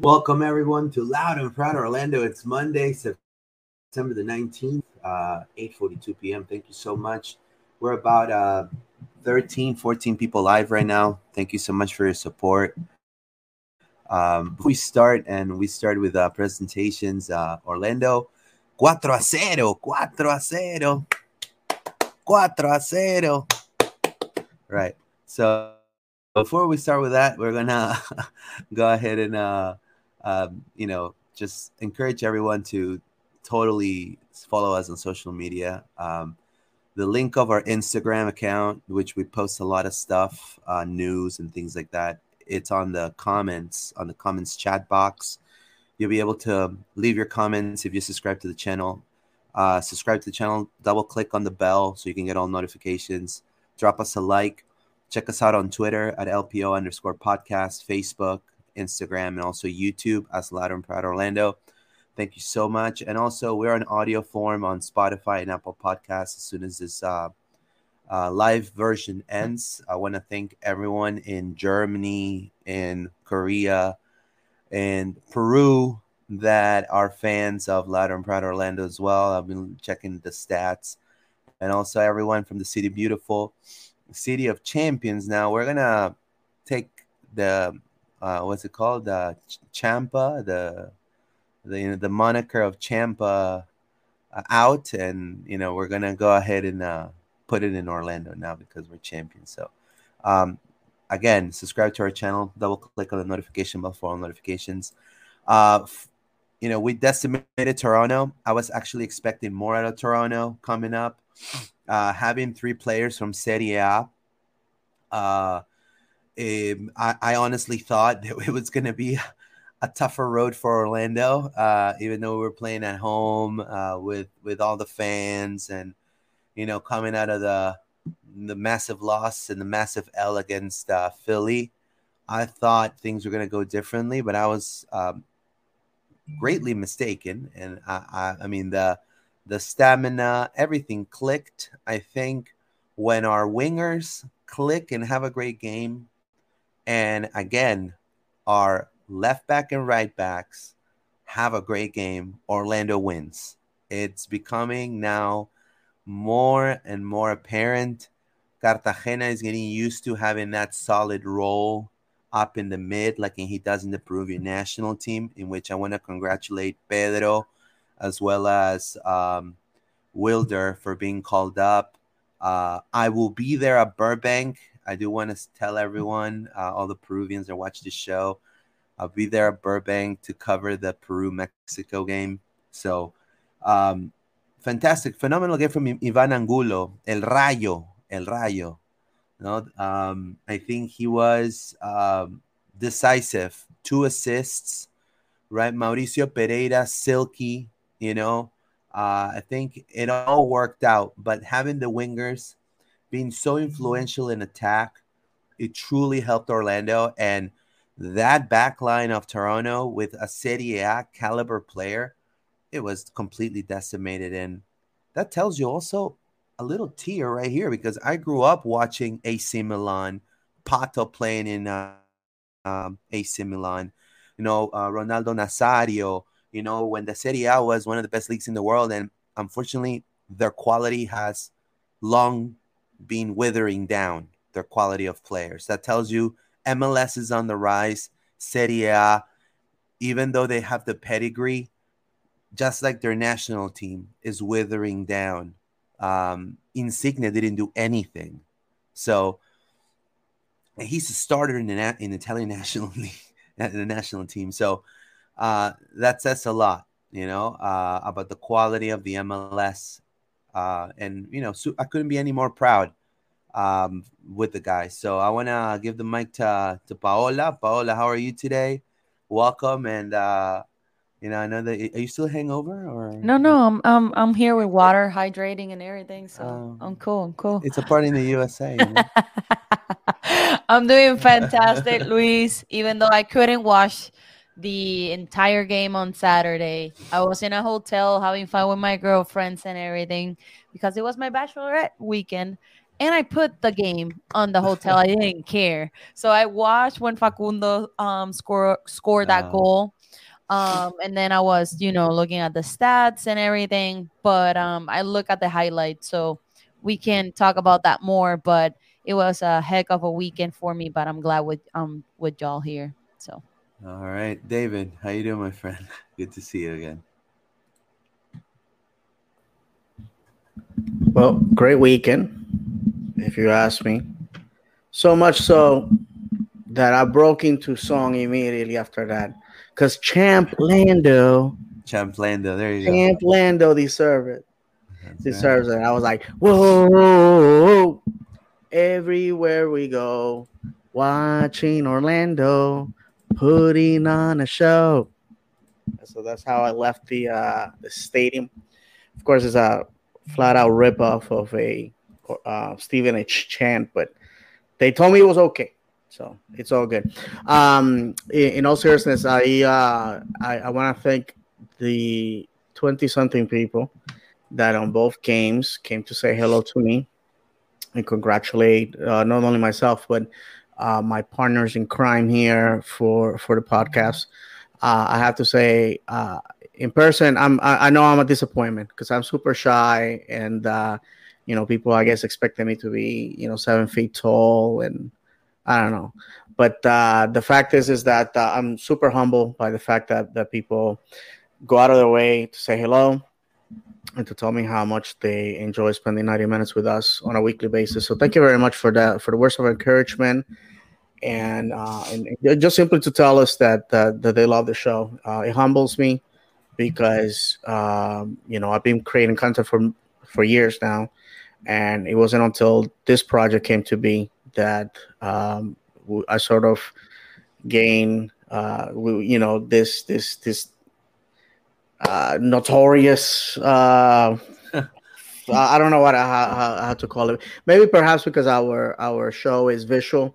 Welcome everyone to Loud and Proud Orlando. It's Monday, September the 19th, uh, 8:42 p.m. Thank you so much. We're about uh, 13, 14 people live right now. Thank you so much for your support. Um, we start and we start with uh, presentations. Uh, Orlando, 4 a 0, 4 a 0, 4 a 0. Right. So before we start with that, we're gonna go ahead and uh, um, you know just encourage everyone to totally follow us on social media. Um, the link of our Instagram account, which we post a lot of stuff, uh, news and things like that. It's on the comments on the comments chat box. You'll be able to leave your comments if you subscribe to the channel. Uh, subscribe to the channel. Double click on the bell so you can get all notifications. Drop us a like. Check us out on Twitter at LPO underscore podcast, Facebook, Instagram, and also YouTube as Loud and Proud Orlando. Thank you so much. And also, we're on audio form on Spotify and Apple Podcasts as soon as this uh, uh, live version ends. I want to thank everyone in Germany, in Korea, and Peru that are fans of Loud and Proud Orlando as well. I've been checking the stats. And also, everyone from the City Beautiful, City of Champions. Now, we're going to take the, uh, what's it called? The Champa, the the you know, the moniker of Champa uh, out, and you know we're gonna go ahead and uh, put it in Orlando now because we're champions. So, um, again, subscribe to our channel. Double click on the notification bell for all notifications. Uh, f- you know, we decimated Toronto. I was actually expecting more out of Toronto coming up. Uh, having three players from Serie A. Uh, um, I, I honestly thought that it was going to be a tougher road for Orlando, uh, even though we were playing at home uh, with with all the fans and you know coming out of the the massive loss and the massive L against uh, Philly. I thought things were going to go differently, but I was um, greatly mistaken. And I, I, I mean the the stamina, everything clicked. I think when our wingers click and have a great game, and again, our left back and right backs have a great game, Orlando wins. It's becoming now more and more apparent. Cartagena is getting used to having that solid role up in the mid, like he does in the Peruvian national team, in which I want to congratulate Pedro as well as um, Wilder for being called up. Uh, I will be there at Burbank. I do want to tell everyone, uh, all the Peruvians that watch the show, I'll be there at Burbank to cover the Peru Mexico game. So, um, fantastic, phenomenal game from Ivan Angulo, El Rayo, El Rayo. No, um, I think he was um, decisive. Two assists, right? Mauricio Pereyra, Silky, you know. Uh, I think it all worked out, but having the wingers being so influential in attack, it truly helped Orlando. And that back line of Toronto with a Serie A caliber player, it was completely decimated. And that tells you also a little tear right here because I grew up watching AC Milan, Pato playing in uh, um, AC Milan, you know, uh, Ronaldo Nazario, you know, when the Serie A was one of the best leagues in the world. And unfortunately, their quality has long been withering down, their quality of players. That tells you MLS is on the rise. Serie A, even though they have the pedigree, just like their national team is withering down. Um, Insigne didn't do anything, so he's a starter in the in the Italian national league, the national team. So uh, that says a lot, you know, uh, about the quality of the MLS. Uh, and you know, so I couldn't be any more proud um, with the guys. So I want to give the mic to to Paola. Paola, how are you today? Welcome, and uh, you know, I know that are you still hangover or no? No, I'm I'm I'm here with water, hydrating, and everything. So um, I'm cool. I'm cool. It's a party in the USA. You know? I'm doing fantastic, Luis. Even though I couldn't watch the entire game on Saturday, I was in a hotel having fun with my girlfriends and everything because it was my bachelorette weekend and I put the game on the hotel. I didn't care. So I watched when Facundo um score scored that Oh. goal. Um, and then I was, you know, looking at the stats and everything, but um I look at the highlights, so we can talk about that more. But it was a heck of a weekend for me, but I'm glad with um with y'all here. So All right, David, how you doing, my friend? Good to see you again. Well, great weekend, if you ask me. So much so that I broke into song immediately after that. Because Champ Lando, Champ Lando, there you go. Champ Lando deserve it. That's right. Deserves it. I was like, whoa, everywhere we go, watching Orlando, putting on a show. So that's how I left the uh, the stadium. Of course, it's a flat out rip off of a uh, Stephen H. chant, but they told me it was okay, so it's all good. Um, in, in all seriousness, I uh, I, I want to thank the twenty something people that on both games came to say hello to me and congratulate uh, not only myself but uh, my partners in crime here for for the podcast. Uh, I have to say, uh, in person, I'm I, I know I'm a disappointment because I'm super shy and uh, you know people I guess expected me to be you know seven feet tall and I don't know, but uh, the fact is is that uh, I'm super humble by the fact that that people go out of their way to say hello and to tell me how much they enjoy spending 90 minutes with us on a weekly basis. So thank you very much for that, for the words of encouragement, and uh, and just simply to tell us that that, they love the show. Uh, it humbles me because um, you know I've been creating content for for years now, and it wasn't until this project came to be that um, I sort of gained uh, you know this this this uh, notorious. Uh, I don't know what how, how, how to call it. Maybe perhaps because our our show is visual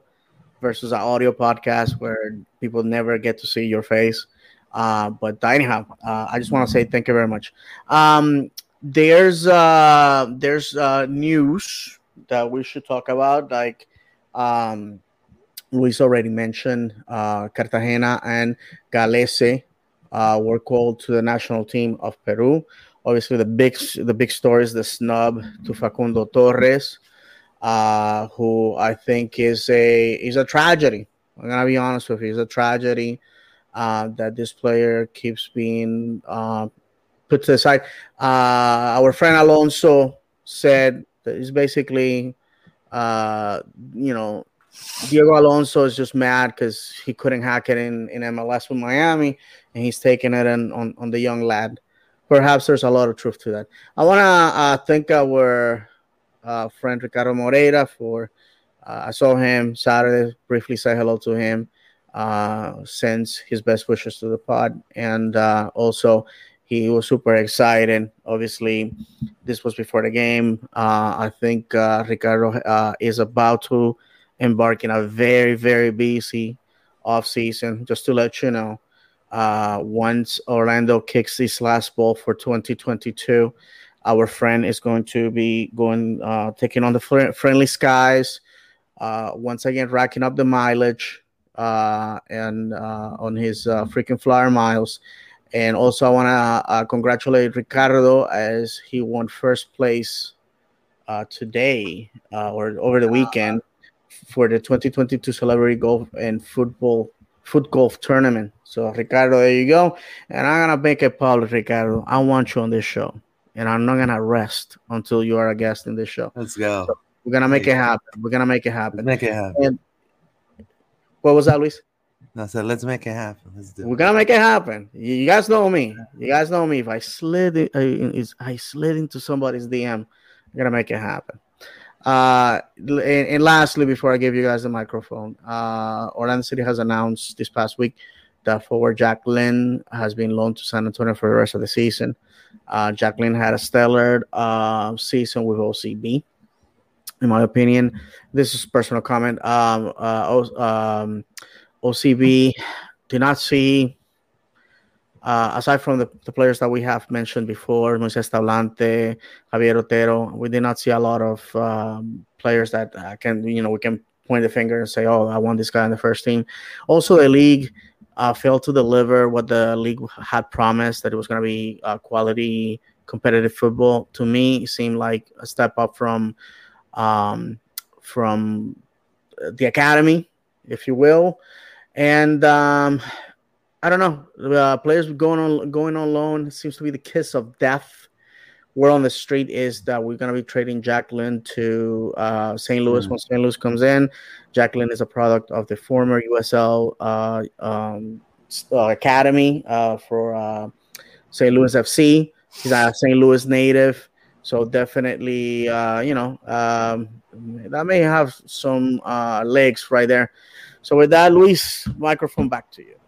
versus our audio podcast where people never get to see your face. Uh, but anyhow, uh, I just want to say thank you very much. Um, there's uh, there's uh, news that we should talk about, like um, Luis already mentioned. Uh, Cartagena and Gallese uh, were called to the national team of Peru. Obviously, the big the big story is the snub to Facundo Torres, uh, who I think is a is a tragedy. I'm gonna be honest with you, it's a tragedy uh, that this player keeps being uh, put to the side. Uh, our friend Alonso said that it's basically, uh, you know, Diego Alonso is just mad because he couldn't hack it in, in MLS with Miami, and he's taking it on, on, on the young lad. Perhaps there's a lot of truth to that. I want to uh, thank our uh, friend Ricardo Moreira for. Uh, I saw him Saturday. Briefly say hello to him. Uh, sends his best wishes to the pod, and uh, also he was super excited. Obviously, this was before the game. Uh, I think Ricardo is about to embark in a very very busy off season. Just to let you know, uh, once Orlando kicks this last ball for 2022, our friend is going to be going uh, taking on the fr- friendly skies. Uh, once again, racking up the mileage uh, and uh, on his uh, freaking flyer miles. And also, I want to uh, congratulate Ricardo as he won first place uh, today uh, or over the weekend for the 2022 Celebrity Golf and Football Foot Golf Tournament. So, Ricardo, there you go. And I'm gonna make it public, Ricardo. I want you on this show, and I'm not gonna rest until you are a guest in this show. Let's go. We're gonna make Hey. it happen. We're gonna make it Let's happen. make it happen. What was that, Luis? I said, let's make it happen. Let's do We're it. gonna make it happen. You guys know me. You guys know me. If I slid, in- uh, is I slid into somebody's DM, I'm gonna make it happen. Uh, and, and lastly, before I give you guys the microphone, uh, Orlando City has announced this past week that forward Jack Lynn has been loaned to San Antonio for the rest of the season. Uh, Jack Lynn had a stellar uh, season with OCB. In my opinion, this is personal comment. Um, uh, um, OCB did not see uh, aside from the, the players that we have mentioned before, Moises Tablante, Javier Otero, we did not see a lot of um, players that uh, can, you know, we can point the finger and say, oh, I want this guy in the first team. Also, the league uh, failed to deliver what the league had promised that it was going to be quality competitive football. To me, it seemed like a step up from um, from the academy, if you will, and um, I don't know. Uh, players going on going on loan seems to be the kiss of death. Word on the street is that we're going to be trading Jack Lynn to uh, St. Louis mm. when St. Louis comes in. Jack Lynn is a product of the former USL uh, um, uh, academy uh, for uh, St. Louis FC. He's a St. Louis native, so definitely, you know, um, that may have some legs right there. So with that, Luis, microphone back to you.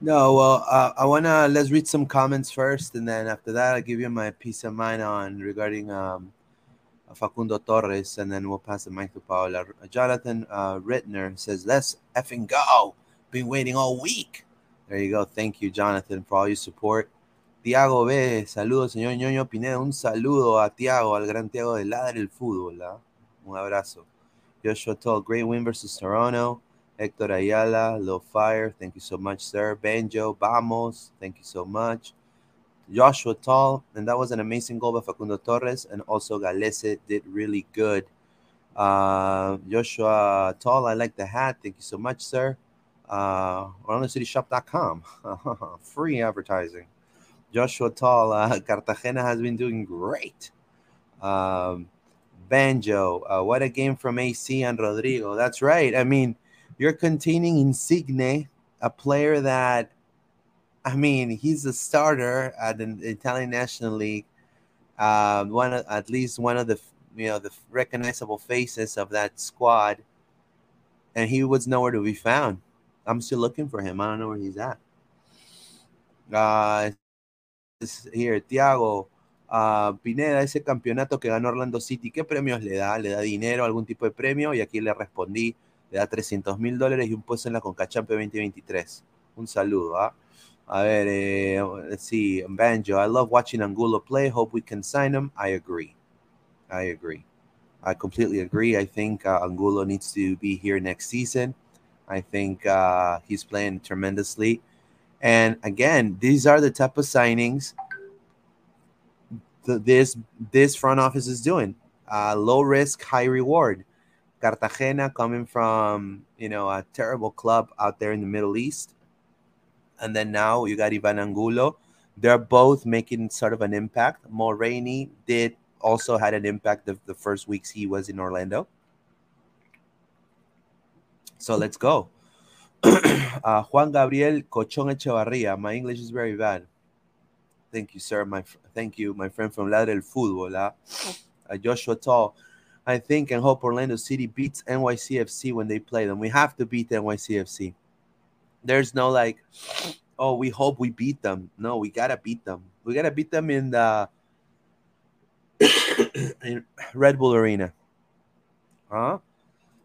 No, well, uh, I wanna let's read some comments first, and then after that, I'll give you my peace of mind on regarding um, Facundo Torres, and then we'll pass the mic to Paula. Jonathan uh, Rittner says, "Let's effing go! Been waiting all week." There you go. Thank you, Jonathan, for all your support. Tiago B, saludos, señor Ñoño Pineda. Un saludo a Tiago, al gran Tiago de Ladra el Fútbol. ¿ah? Un abrazo. Joshua Toll, great win versus Toronto. Hector Ayala, Low Fire, thank you so much, sir. Banjo, Vamos, thank you so much. Joshua Tall, and that was an amazing goal by Facundo Torres, and also Gallese did really good. Uh, Joshua Tall, I like the hat. Thank you so much, sir. Uh, OrlandoCityShop.com, free advertising. Joshua Tall, uh, Cartagena has been doing great. Um, Banjo, uh, what a game from AC and Rodrigo. That's right. I mean, you're containing Insigne, a player that, I mean, he's a starter at the Italian National League. Uh, one at least one of the you know the recognizable faces of that squad, and he was nowhere to be found. I'm still looking for him. I don't know where he's at. Uh, here, Tiago. Uh, Pineda, ese campeonato que ganó Orlando City, ¿qué premios le da? ¿Le da dinero, algún tipo de premio? Y aquí le respondí, le da 300 mil dólares y un puesto en la Concachamp 2023. Un saludo, ¿ah? A ver, eh, let's see, Banjo, I love watching Angulo play. Hope we can sign him. I agree. I agree. I completely agree. I think uh, Angulo needs to be here next season. I think uh, he's playing tremendously. And again, these are the type of signings that this this front office is doing. Uh, low risk, high reward. Cartagena coming from you know a terrible club out there in the Middle East, and then now you got Ivan Angulo. They're both making sort of an impact. Mulraney did also had an impact the, the first weeks he was in Orlando. So let's go. uh, Juan Gabriel Cochon Echevarria. My English is very bad. Thank you, sir. My thank you, my friend from Ladra el Fútbol. Uh, uh, Joshua Tall. I think and hope Orlando City beats NYCFC when they play them. We have to beat NYCFC. There's no like, oh, we hope we beat them. No, we gotta beat them. We gotta beat them in the in Red Bull Arena. Huh?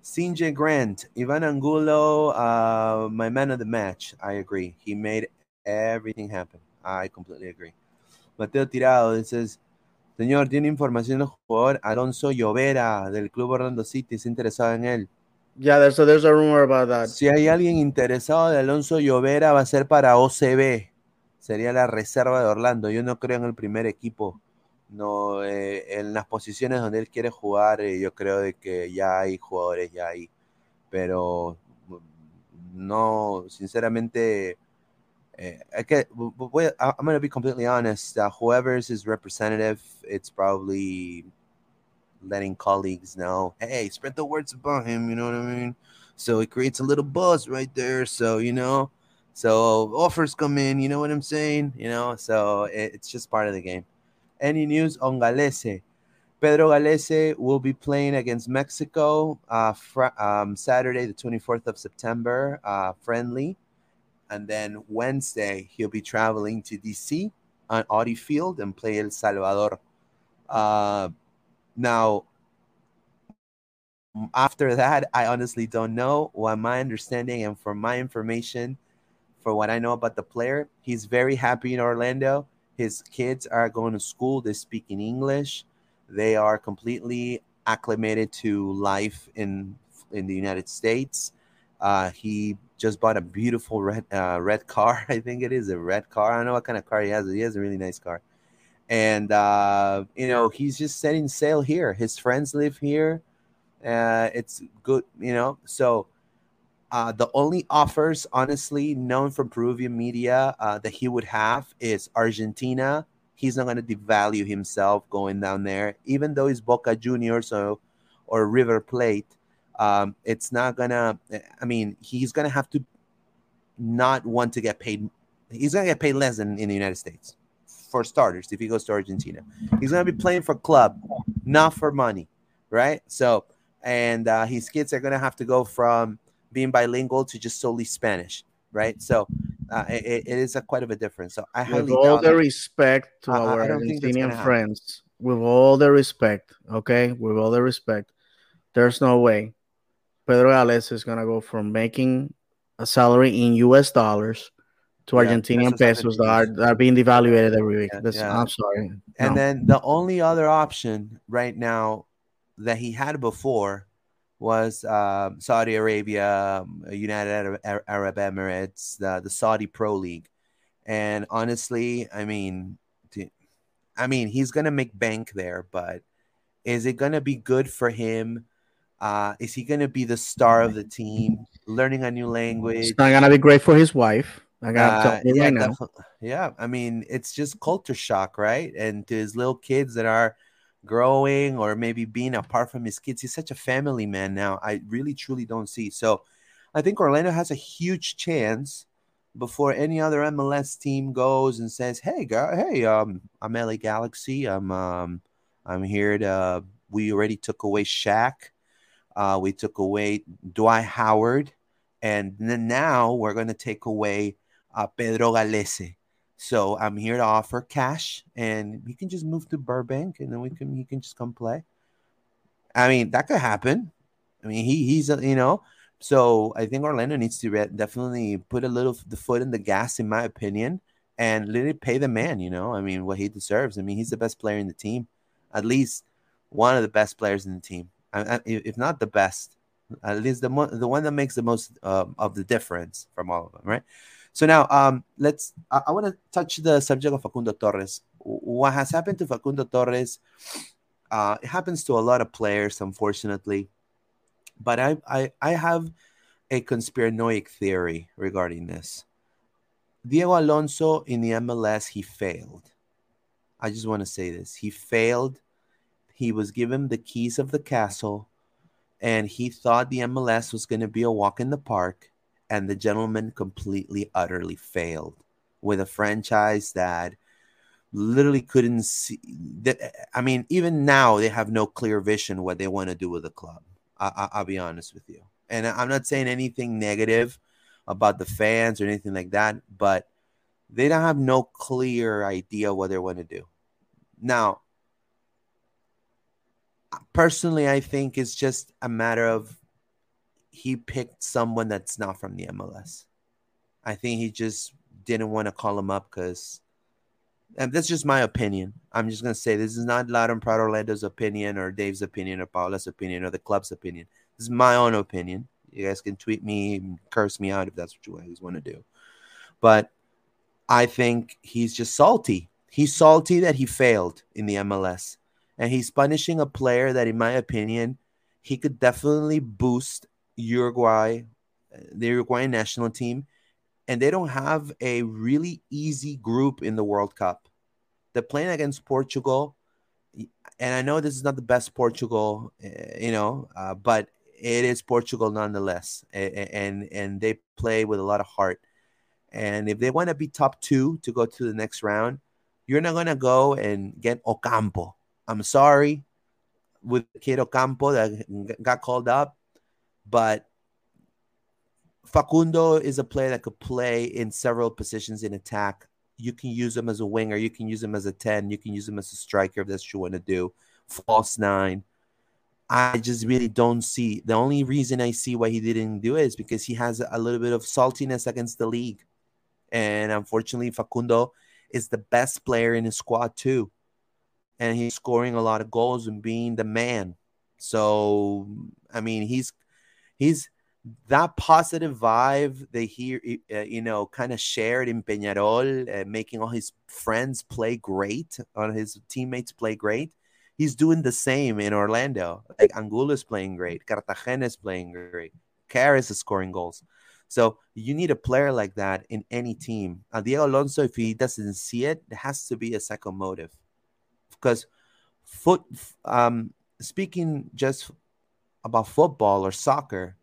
Sinje Grant, Ivan Angulo, uh, my man of the match. I agree. He made everything happen. I completely agree. Mateo Tirado it says, Señor, ¿tiene información del jugador Alonso Llovera del Club Orlando City? ¿Es interesado en él? Yeah, there's a, there's a rumor about that. Si hay alguien interesado de Alonso Llovera, va a ser para OCB. Sería la reserva de Orlando. Yo no creo en el primer equipo. No, eh, en las posiciones donde él quiere jugar, eh, yo creo de que ya hay jugadores ya ahí. Pero no, sinceramente, I get. I'm gonna be completely honest. Uh, whoever's his representative, it's probably letting colleagues know, hey, spread the words about him. You know what I mean? So it creates a little buzz right there. So you know, so offers come in. You know what I'm saying? You know, so it, it's just part of the game. Any news on Gallese? Pedro Gallese will be playing against Mexico uh, fr- um, Saturday, the 24th of September, uh, friendly and then Wednesday he'll be traveling to DC on Audi Field and play El Salvador. Uh, now, after that, I honestly don't know. What my understanding and from my information, for what I know about the player, he's very happy in Orlando. His kids are going to school, they're speaking English, they are completely acclimated to life in in the United States. Uh, he just bought a beautiful red uh, red car. I think it is a red car. I don't know what kind of car he has. He has a really nice car, and uh, you know he's just setting sail here. His friends live here. Uh, it's good, you know. So uh, the only offers, honestly, known from Peruvian media uh, that he would have is Argentina. He's not going to devalue himself going down there, even though he's Boca Juniors or, or River Plate. Um, it's not gonna. I mean, he's gonna have to not want to get paid. He's gonna get paid less than in the United States, for starters. If he goes to Argentina, he's gonna be playing for club, not for money, right? So, and uh, his kids are gonna have to go from being bilingual to just solely Spanish, right? So, uh, it, it is a quite of a difference. So, I highly with all the it. respect to I- our I don't think that's Argentinian gonna happen. friends, with all the respect, okay, with all the respect, there's no way Pedro Gales is gonna go from making a salary in U.S. dollars to Yeah, Argentinian pesos that are, that are being devaluated every week. That's, yeah. I'm sorry. And No. then the only other option right now that he had before was uh, Saudi Arabia, um, United Arab, Arab Emirates, the, the Saudi Pro League. And honestly, I mean, I mean, he's gonna make bank there, but is it gonna be good for him? Uh, is he gonna be the star of the team, learning a new language? it's not gonna be great for his wife. I gotta Uh, tell you yeah, right now. yeah. I mean, it's just culture shock, right? And to his little kids that are growing or maybe being apart from his kids, he's such a family man now. I really, truly don't see. So, I think Orlando has a huge chance before any other MLS team goes and says, "Hey, guy, hey, um, I'm LA Galaxy. I'm, um, I'm here to. We already took away Shaq. Uh, we took away Dwight Howard, and then now we're going to take away uh, Pedro Gallese. So I'm here to offer cash, and he can just move to Burbank, and then we can he can just come play. I mean, that could happen. I mean, he he's you know. So I think Orlando needs to re- definitely put a little the foot in the gas, in my opinion, and literally pay the man. You know, I mean, what he deserves. I mean, he's the best player in the team, at least one of the best players in the team, if not the best, at least the mo- the one that makes the most um, of the difference from all of them, right? So now, um, let's. I, I want to touch the subject of Facundo Torres. What has happened to Facundo Torres? Uh, it happens to a lot of players, unfortunately. But I, I, I have a conspiranoic theory regarding this. Diego Alonso in the MLS, he failed. I just want to say this: he failed. He was given the keys of the castle, and he thought the MLS was going to be a walk in the park and the gentleman completely utterly failed with a franchise that literally couldn't see that i mean even now they have no clear vision what they want to do with the club. I, will be honest with you. And i'm not saying anything negative about the fans or anything like that but they don't have no clear idea what they want to do. Now personally i think it's just a matter of he picked someone that's not from the MLS. I think he just didn't want to call him up because, and that's just my opinion. I'm just gonna say this is not and Proud Orlando's opinion or Dave's opinion or Paula's opinion or the club's opinion. This is my own opinion. You guys can tweet me, curse me out if that's what you guys want to do. But I think he's just salty. He's salty that he failed in the MLS, and he's punishing a player that, in my opinion, he could definitely boost Uruguay, the Uruguayan national team, and they don't have a really easy group in the World Cup. They're playing against Portugal, and I know this is not the best Portugal, you know, uh, but it is Portugal nonetheless, and, and they play with a lot of heart. And if they want to be top two to go to the next round, you're not gonna go and get Ocampo. I'm sorry, with kid Ocampo that got called up but Facundo is a player that could play in several positions in attack. You can use him as a winger, you can use him as a 10, you can use him as a striker if that's what you want to do. False nine. I just really don't see the only reason I see why he didn't do it is because he has a little bit of saltiness against the league. And unfortunately, Facundo is the best player in his squad too. And he's scoring a lot of goals and being the man. So, I mean, he's he's that positive vibe they hear uh, you know, kind of shared in Peñarol, uh, making all his friends play great, on his teammates play great. He's doing the same in Orlando. Like Angulo is playing great, Cartagena is playing great, Kara's is scoring goals. So you need a player like that in any team. Uh, Diego Alonso, if he doesn't see it, it has to be a second motive. Because foot, um, speaking just about football or soccer,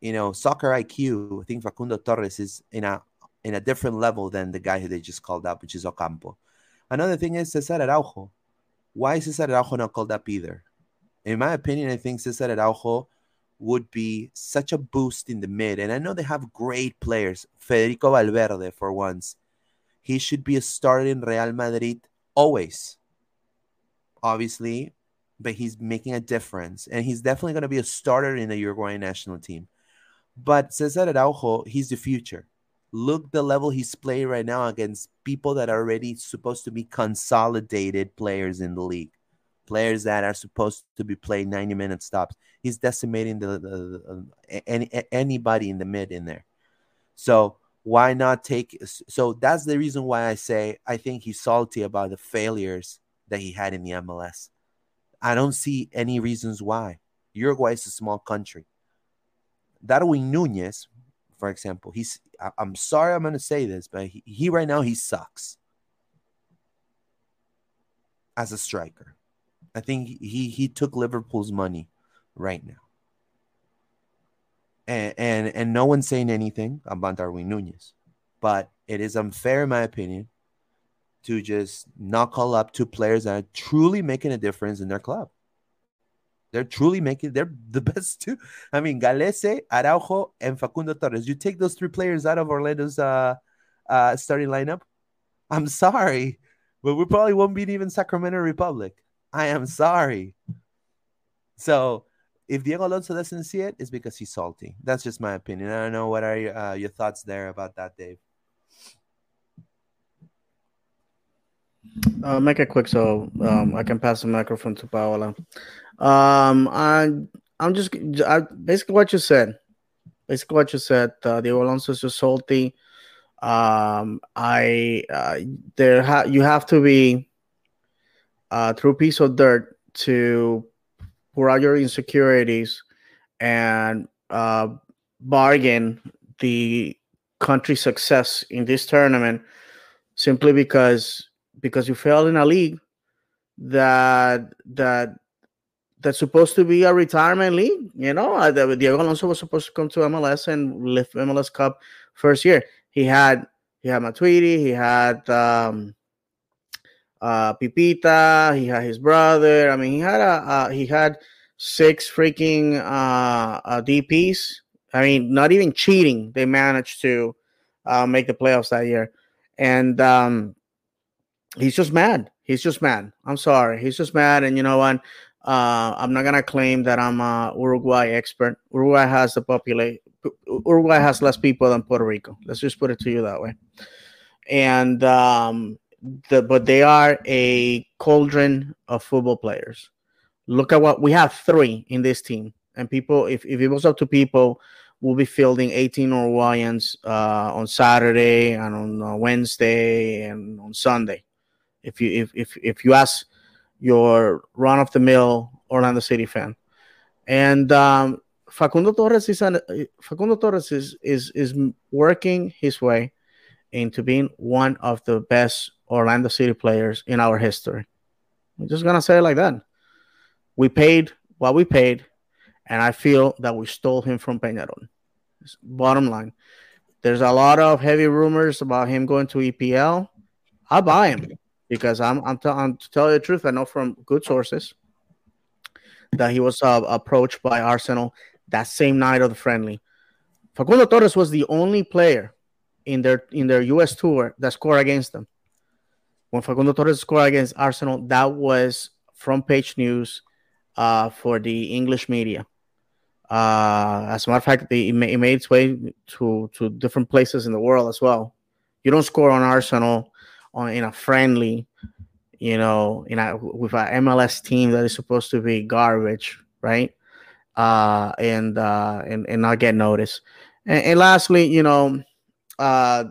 you know, soccer IQ, I think Facundo Torres is in a in a different level than the guy who they just called up, which is Ocampo. Another thing is Cesar Araujo. Why is Cesar Araujo not called up either? In my opinion, I think Cesar Araujo would be such a boost in the mid. And I know they have great players. Federico Valverde, for once. He should be a starter in Real Madrid always. Obviously, but he's making a difference. And he's definitely going to be a starter in the Uruguayan national team. But Cesar Araujo, he's the future. Look the level he's playing right now against people that are already supposed to be consolidated players in the league players that are supposed to be playing 90 minute stops. He's decimating the, the, the uh, any anybody in the mid in there. So why not take? So that's the reason why I say I think he's salty about the failures that he had in the MLS. I don't see any reasons why. Uruguay is a small country. Darwin Nunez, for example, he's. I'm sorry, I'm going to say this, but he, he right now he sucks as a striker. I think he he took Liverpool's money right now. And and and no one's saying anything about Darwin Nunez. But it is unfair, in my opinion, to just call up two players that are truly making a difference in their club. They're truly making they're the best two. I mean, Gallese, Araujo, and Facundo Torres. You take those three players out of Orlando's uh, uh, starting lineup. I'm sorry, but we probably won't beat even Sacramento Republic. I am sorry. So if Diego Alonso doesn't see it, it's because he's salty. That's just my opinion. I don't know what are your, uh, your thoughts there about that, Dave. I'll make it quick so um, I can pass the microphone to Paola. Um, I, I'm just I, basically what you said. Basically what you said. Uh, Diego Alonso is just salty. Um, I uh, there ha- you have to be uh, through piece of dirt to pour out your insecurities and uh, bargain the country's success in this tournament simply because because you fell in a league that that that's supposed to be a retirement league. You know, uh, Diego Alonso was supposed to come to MLS and lift MLS Cup first year. He had he had Matuidi, he had um, uh, Pipita. He had his brother. I mean, he had a he had six freaking uh, uh, DPS. I mean, not even cheating, they managed to uh, make the playoffs that year. And um, he's just mad. He's just mad. I'm sorry. He's just mad. And you know what? Uh, I'm not gonna claim that I'm a Uruguay expert. Uruguay has the population. Uruguay has less people than Puerto Rico. Let's just put it to you that way. And um, the, but they are a cauldron of football players. Look at what we have three in this team, and people. If, if it was up to people, we'll be fielding 18 Uruguayans uh, on Saturday and on uh, Wednesday and on Sunday. If you if if if you ask your run of the mill Orlando City fan, and um, Facundo Torres is an, Facundo Torres is is is working his way into being one of the best Orlando City players in our history. I'm just gonna say it like that. We paid what we paid, and I feel that we stole him from Peñarol. Bottom line, there's a lot of heavy rumors about him going to EPL. I'll buy him because I'm I'm, t- I'm to tell you the truth. I know from good sources that he was uh, approached by Arsenal that same night of the friendly. Facundo Torres was the only player in their in their US tour that scored against them. When Facundo Torres scored against Arsenal, that was front page news uh, for the English media. Uh, as a matter of fact, it, made its way to, to different places in the world as well. You don't score on Arsenal on in a friendly, you know, in a with a MLS team that is supposed to be garbage, right? Uh, and uh, and and not get noticed. And, and lastly, you know, uh,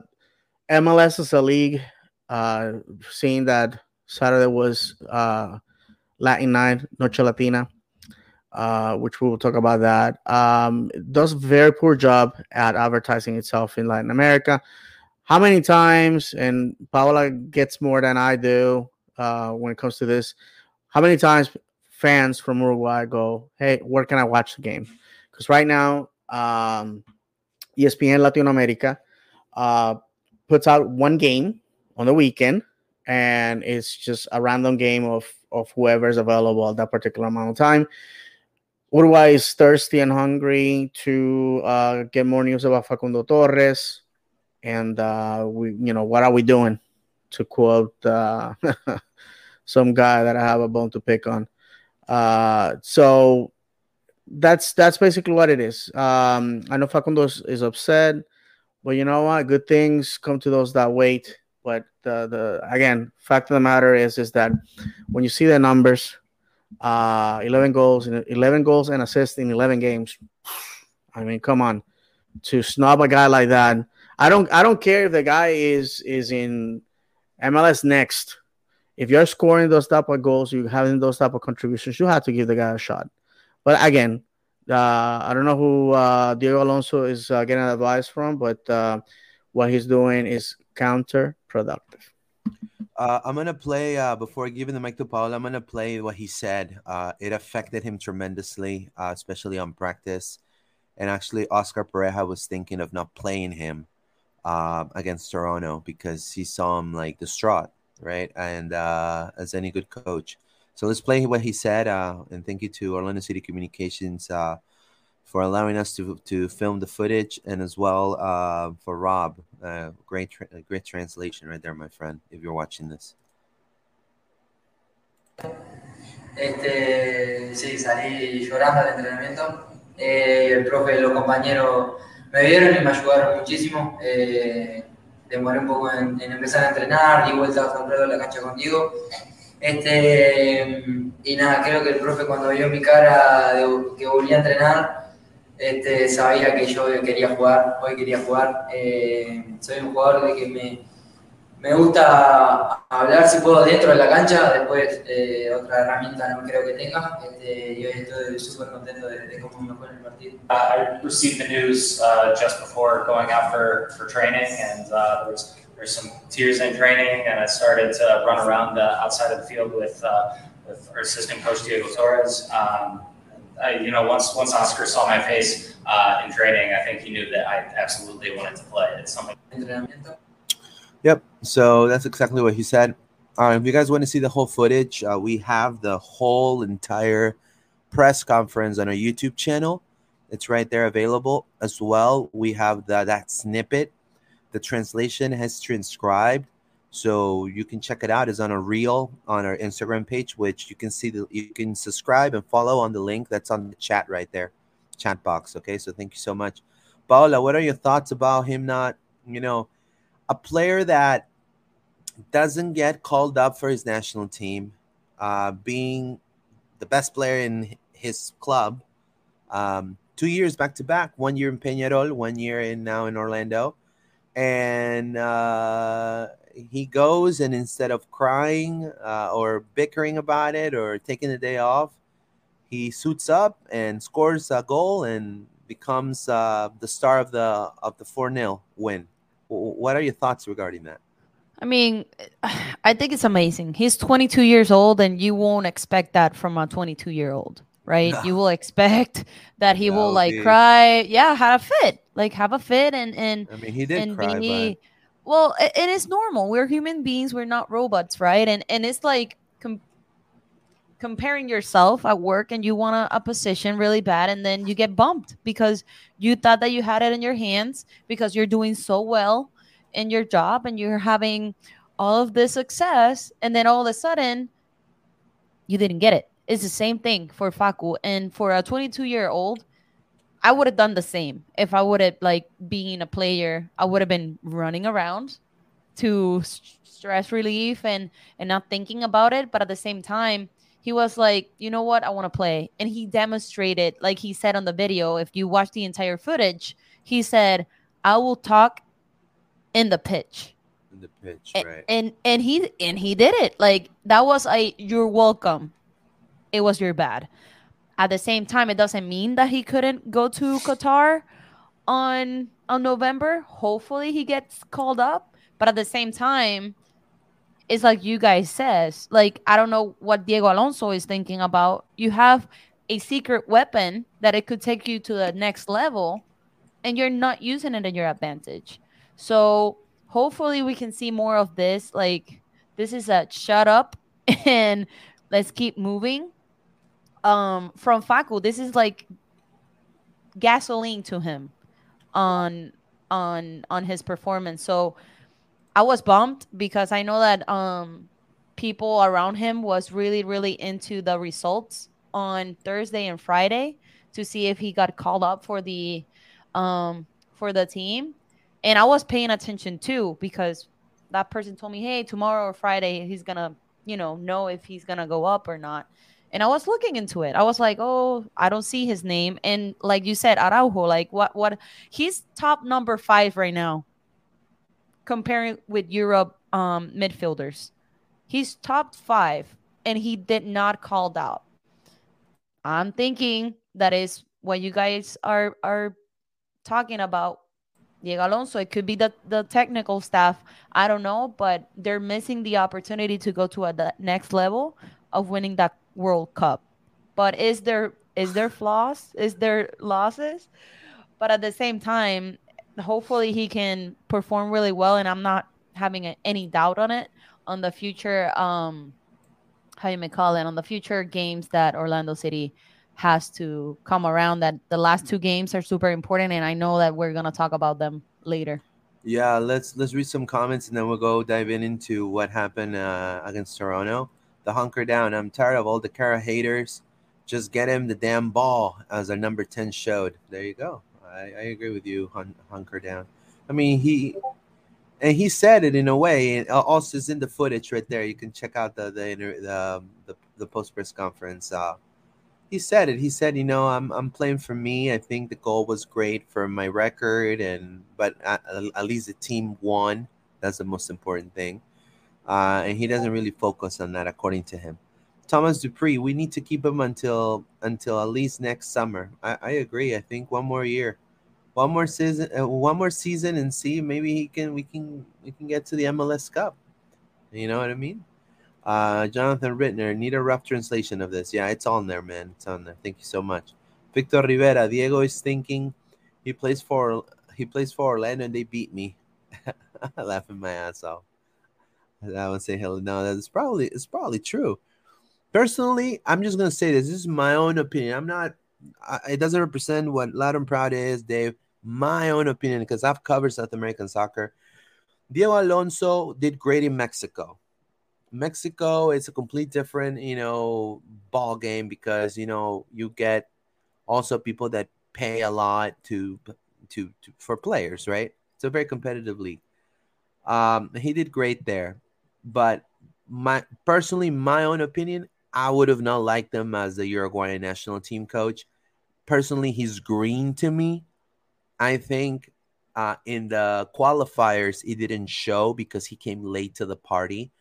MLS is a league. Uh, seeing that Saturday was uh, Latin night, Noche Latina, uh, which we will talk about that. Um, does very poor job at advertising itself in Latin America. How many times, and Paola gets more than I do uh, when it comes to this. How many times fans from Uruguay go, "Hey, where can I watch the game?" Because right now, um, ESPN Latin America uh, puts out one game on the weekend, and it's just a random game of of whoever's available at that particular amount of time. Uruguay is thirsty and hungry to uh, get more news about Facundo Torres, and uh, we, you know, what are we doing? To quote uh, some guy that I have a bone to pick on. Uh, so that's that's basically what it is. Um, I know Facundo is, is upset, but you know what? Good things come to those that wait. But the the again, fact of the matter is is that when you see the numbers, uh, 11 goals, 11 goals and assists in 11 games. I mean, come on, to snub a guy like that. I don't I don't care if the guy is is in MLS next. If you're scoring those type of goals, you're having those type of contributions, you have to give the guy a shot. But again, uh, I don't know who uh, Diego Alonso is uh, getting advice from, but uh, what he's doing is counterproductive. Uh, I'm gonna play uh, before giving the mic to Paul. I'm gonna play what he said. It affected him tremendously, especially on practice. And actually, Oscar Pareja was thinking of not playing him uh, against Toronto because he saw him like distraught, right? And uh, as any good coach, so let's play what he said. and thank you to Orlando City Communications for allowing us to to film the footage, and as well uh, for Rob. Uh, great, tra- great translation right there, my friend. If you're watching this. Este, sí, salí llorando al entrenamiento. Eh, el profe los compañeros me vieron y me ayudaron muchísimo. Eh, demoré un poco en, empezar a entrenar, di completo a la cancha contigo. Este, y nada, creo que el profe cuando vio mi cara de que volví a entrenar, este, sabía que yo quería jugar, hoy quería jugar. Eh, soy un jugador de que me, me, gusta hablar si puedo dentro de la cancha, después eh, otra herramienta no creo que tenga. Este, y hoy estoy súper contento de, de, cómo me fue en el partido. Uh, I received the news uh, just before going out for, for training, and uh, there was there's some tears in training, and I started to run around the outside of the field with, uh, with our assistant coach Diego Torres. Um, I, you know, once once Oscar saw my face uh, in training, I think he knew that I absolutely wanted to play. It's something. Yep. So that's exactly what he said. Uh, if you guys want to see the whole footage, uh, we have the whole entire press conference on our YouTube channel. It's right there available as well. We have the, that snippet. The translation has transcribed so you can check it out. It's on a reel on our Instagram page, which you can see the you can subscribe and follow on the link that's on the chat right there, chat box. Okay, so thank you so much, Paola. What are your thoughts about him not, you know, a player that doesn't get called up for his national team, uh, being the best player in his club, um, two years back to back, one year in Peñarol, one year in now in Orlando, and uh, he goes and instead of crying uh, or bickering about it or taking the day off, he suits up and scores a goal and becomes uh, the star of the of the four 0 win. What are your thoughts regarding that? I mean, I think it's amazing. He's 22 years old, and you won't expect that from a 22 year old, right? No. You will expect that he will like be... cry. Yeah, have a fit, like have a fit, and and I mean, he did cry, be, but well, it, it is normal. We're human beings. We're not robots, right? And and it's like comparing yourself at work, and you want a, a position really bad, and then you get bumped because you thought that you had it in your hands because you're doing so well in your job and you're having all of this success, and then all of a sudden you didn't get it. It's the same thing for Facu and for a 22 year old I would have done the same if I would have like being a player. I would have been running around to stress relief and and not thinking about it but at the same time he was like you know what? I want to play. And he demonstrated like he said on the video if you watch the entire footage he said i will talk in the pitch. In the pitch, A- right? and and he and he did it. Like that was a you're welcome. It was your bad. At the same time it doesn't mean that he couldn't go to qatar on on november. Hopefully he gets called up. But at the same time it's like you guys says like i don't know what diego alonso is thinking about. You have a secret weapon that it could take you to the next level and you're not using it in your advantage. So hopefully we can see more of this. Like this is a shut up and let's keep moving. Um from Facu, this is like gasoline to him on on on his performance. So i was bummed because i know that um people around him was really really into the results on thursday and friday to see if he got called up for the um for the team and I was paying attention too because that person told me, "Hey, tomorrow or Friday, he's gonna, you know, know if he's gonna go up or not." And I was looking into it. I was like, "Oh, I don't see his name." And like you said, Araujo, like what? What? He's top number five right now, comparing with Europe um, midfielders. He's top five, and he did not called out. I'm thinking that is what you guys are are talking about Diego Alonso. It could be the, the technical staff. I don't know, but they're missing the opportunity to go to a the next level of winning that World Cup. But is there is there flaws? Is there losses? But at the same time, hopefully he can perform really well, and I'm not having a, any doubt on it on the future. Um, how you may call it on the future games that Orlando City has to come around that the last two games are super important and I know that we're to talk about them later. Yeah, let's let's read some comments and then we'll go dive in into what happened uh, against Toronto. The hunker down. I'm tired of all the Kara haters. Just get him the damn ball, as our number ten showed. There you go. I, I agree with you, hun- hunker down. I mean, he and he said it in a way. And also, it's in the footage right there. You can check out the the inter- the the, the post press conference. Uh, he said it. He said, you know, I'm I'm playing for me. I think the goal was great for my record, and but at, at least the team won. That's the most important thing. Uh, and he doesn't really focus on that, according to him. Thomas Dupree, we need to keep him until until at least next summer. I, I agree. I think one more year, one more season, uh, one more season, and see maybe he can we can we can get to the MLS Cup. You know what I mean? Uh, Jonathan Rittner, need a rough translation of this. Yeah, it's on there, man. It's on there. Thank you so much. Victor Rivera, Diego is thinking he plays for he plays for Orlando and they beat me. Laughing my ass off. I would say hell no. That's probably it's probably true. Personally, I'm just gonna say this. This is my own opinion. I'm not. I, it doesn't represent what Loud and Proud is, Dave. My own opinion because I've covered South American soccer. Diego Alonso did great in Mexico. Mexico is a complete different, you know, ball game because you know you get also people that pay a lot to to, to for players, right? It's a very competitive league. Um, he did great there, but my personally, my own opinion, I would have not liked him as the Uruguayan national team coach. Personally, he's green to me. I think uh, in the qualifiers, it didn't show because he came late to the party.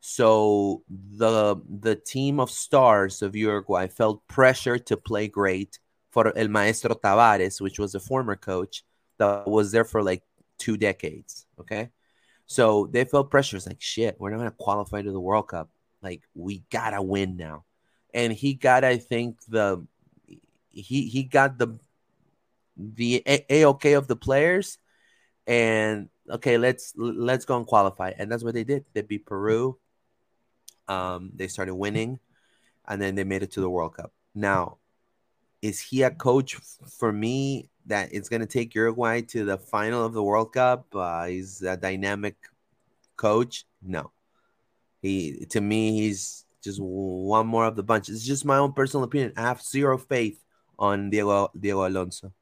So the the team of stars of Uruguay felt pressure to play great for El Maestro Tabárez, which was a former coach that was there for like two decades. Okay. So they felt pressure. It's like shit, we're not gonna qualify to the World Cup. Like we gotta win now. And he got, I think, the he he got the the a okay of the players. And okay let's let's go and qualify. And that's what they did. They beat peru. Um they started winning. And then they made it to the world cup. Now is he a coach for me that is going to take uruguay to the final of the world cup? Uh, he's a dynamic coach? No he to me he's just one more of the bunch it's just my own personal opinion i have zero faith on diego diego alonso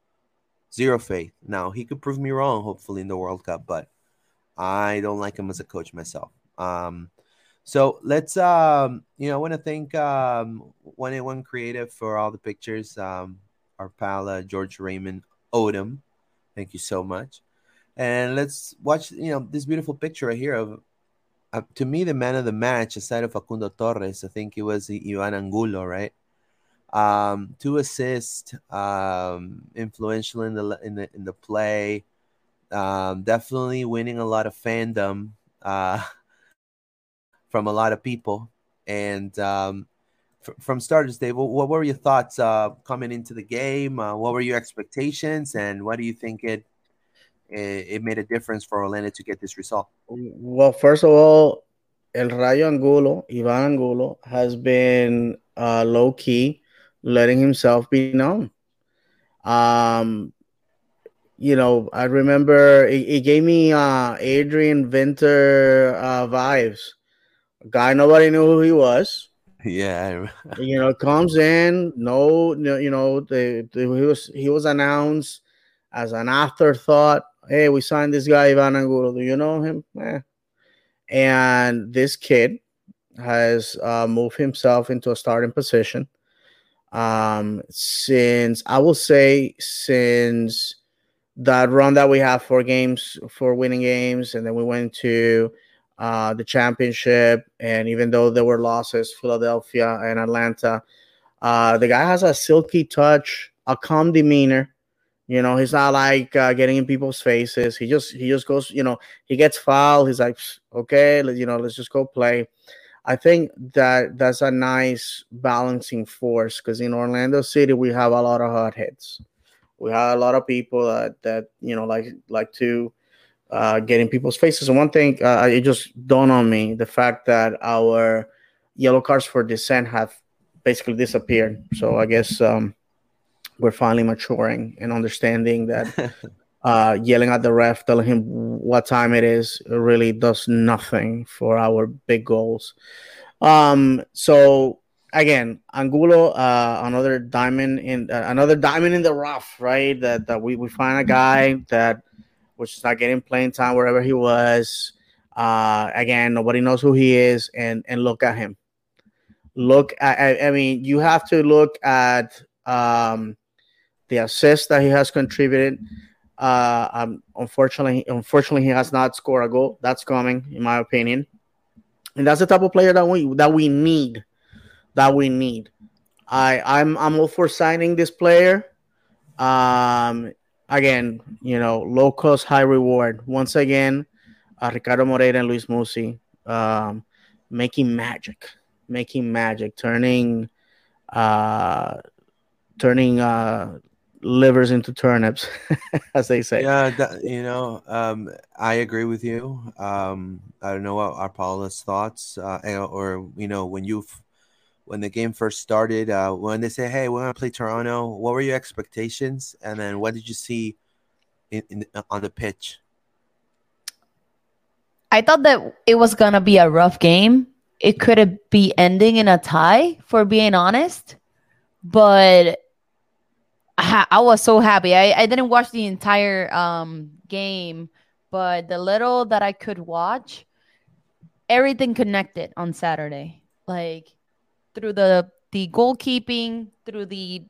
zero faith. Now he could prove me wrong, hopefully in the World Cup, but I don't like him as a coach myself. Um, so let's, um, you know, I want to thank um, 181 Creative for all the pictures. Um, our pal uh, George Raymond Odom, thank you so much. And let's watch, you know, this beautiful picture right here of, uh, to me, the man of the match aside of Facundo Torres. I think it was Ivan Angulo, right? Um, two assists, um, influential in the in the in the play. Um, definitely winning a lot of fandom uh, from a lot of people. And um, f- from starters, Dave, what, were your thoughts uh, coming into the game? Uh, what were your expectations, and what do you think it, it it made a difference for Orlando to get this result? Well, first of all, El Rayo Angulo, Ivan Angulo, has been uh, low key, letting himself be known. Um, you know, I remember it, it gave me uh, Adrian Winter uh, vibes. A guy nobody knew who he was. Yeah, You know, comes in, no, no you know, the, the, he was he was announced as an afterthought. Hey, we signed this guy Ivan Angulo. Do you know him? Eh. And this kid has uh, moved himself into a starting position. Um, since I will say since that run that we have four games for winning games, and then we went to uh, the championship. And even though there were losses, Philadelphia and Atlanta, uh, the guy has a silky touch, a calm demeanor. You know, he's not like uh, getting in people's faces. He just he just goes. You know, he gets fouled. He's like, okay, let, you know, let's just go play. I think that that's a nice balancing force because in Orlando City we have a lot of hot hits we have a lot of people that that you know like like to uh, get in people's faces. And one thing uh, it just dawned on me the fact that our yellow cards for dissent have basically disappeared. So I guess um, we're finally maturing and understanding that uh, yelling at the ref, telling him what time it is, really does nothing for our big goals. Um, so again, Angulo, uh, another diamond in uh, another diamond in the rough, right? That that we, we find a guy that was just not getting playing time wherever he was. Uh, again, nobody knows who he is, and and look at him. Look at, I, I mean, you have to look at um, the assist that he has contributed. Uh, um, unfortunately, unfortunately, he has not scored a goal. That's coming, in my opinion, and that's the type of player that we that we need that we need. I I'm I'm all for signing this player. Um, again, you know, low cost, high reward. Once again, uh, Ricardo Moreira and Luiz Muzzi um, making magic, making magic, turning uh, turning uh, livers into turnips, as they say. Yeah, that, you know, um, I agree with you. Um, I don't know what are Paula's thoughts, uh, or you know, when you've when the game first started, uh, when they say, "Hey, we're gonna play Toronto," what were your expectations, and then what did you see in, in on the pitch? I thought that it was gonna be a rough game. It could be ending in a tie, for being honest. But I, was so happy. I, I didn't watch the entire um, game, but the little that I could watch, everything connected on Saturday. Like through the the goalkeeping, through the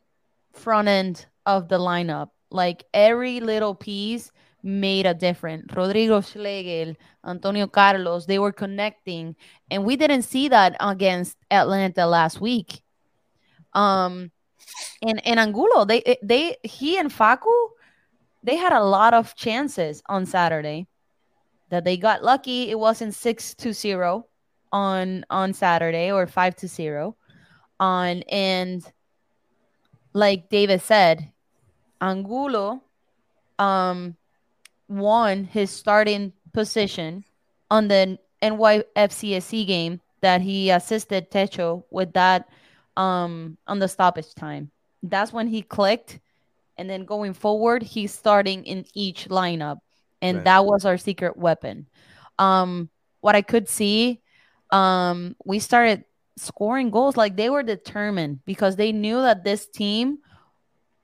front end of the lineup. Like every little piece made a difference. Rodrigo Schlegel, Antonio Carlos, they were connecting, and we didn't see that against Atlanta last week. Um, and and Angulo, they they he and Facu, they had a lot of chances on Saturday. That they got lucky. It wasn't six to zero on on Saturday or five to zero. On and like David said, Angulo um won his starting position on the NYCFC game that he assisted Tesho with that um on the stoppage time. That's when he clicked and then going forward he's starting in each lineup and right. that was our secret weapon. Um what I could see um we started scoring goals like they were determined because they knew that this team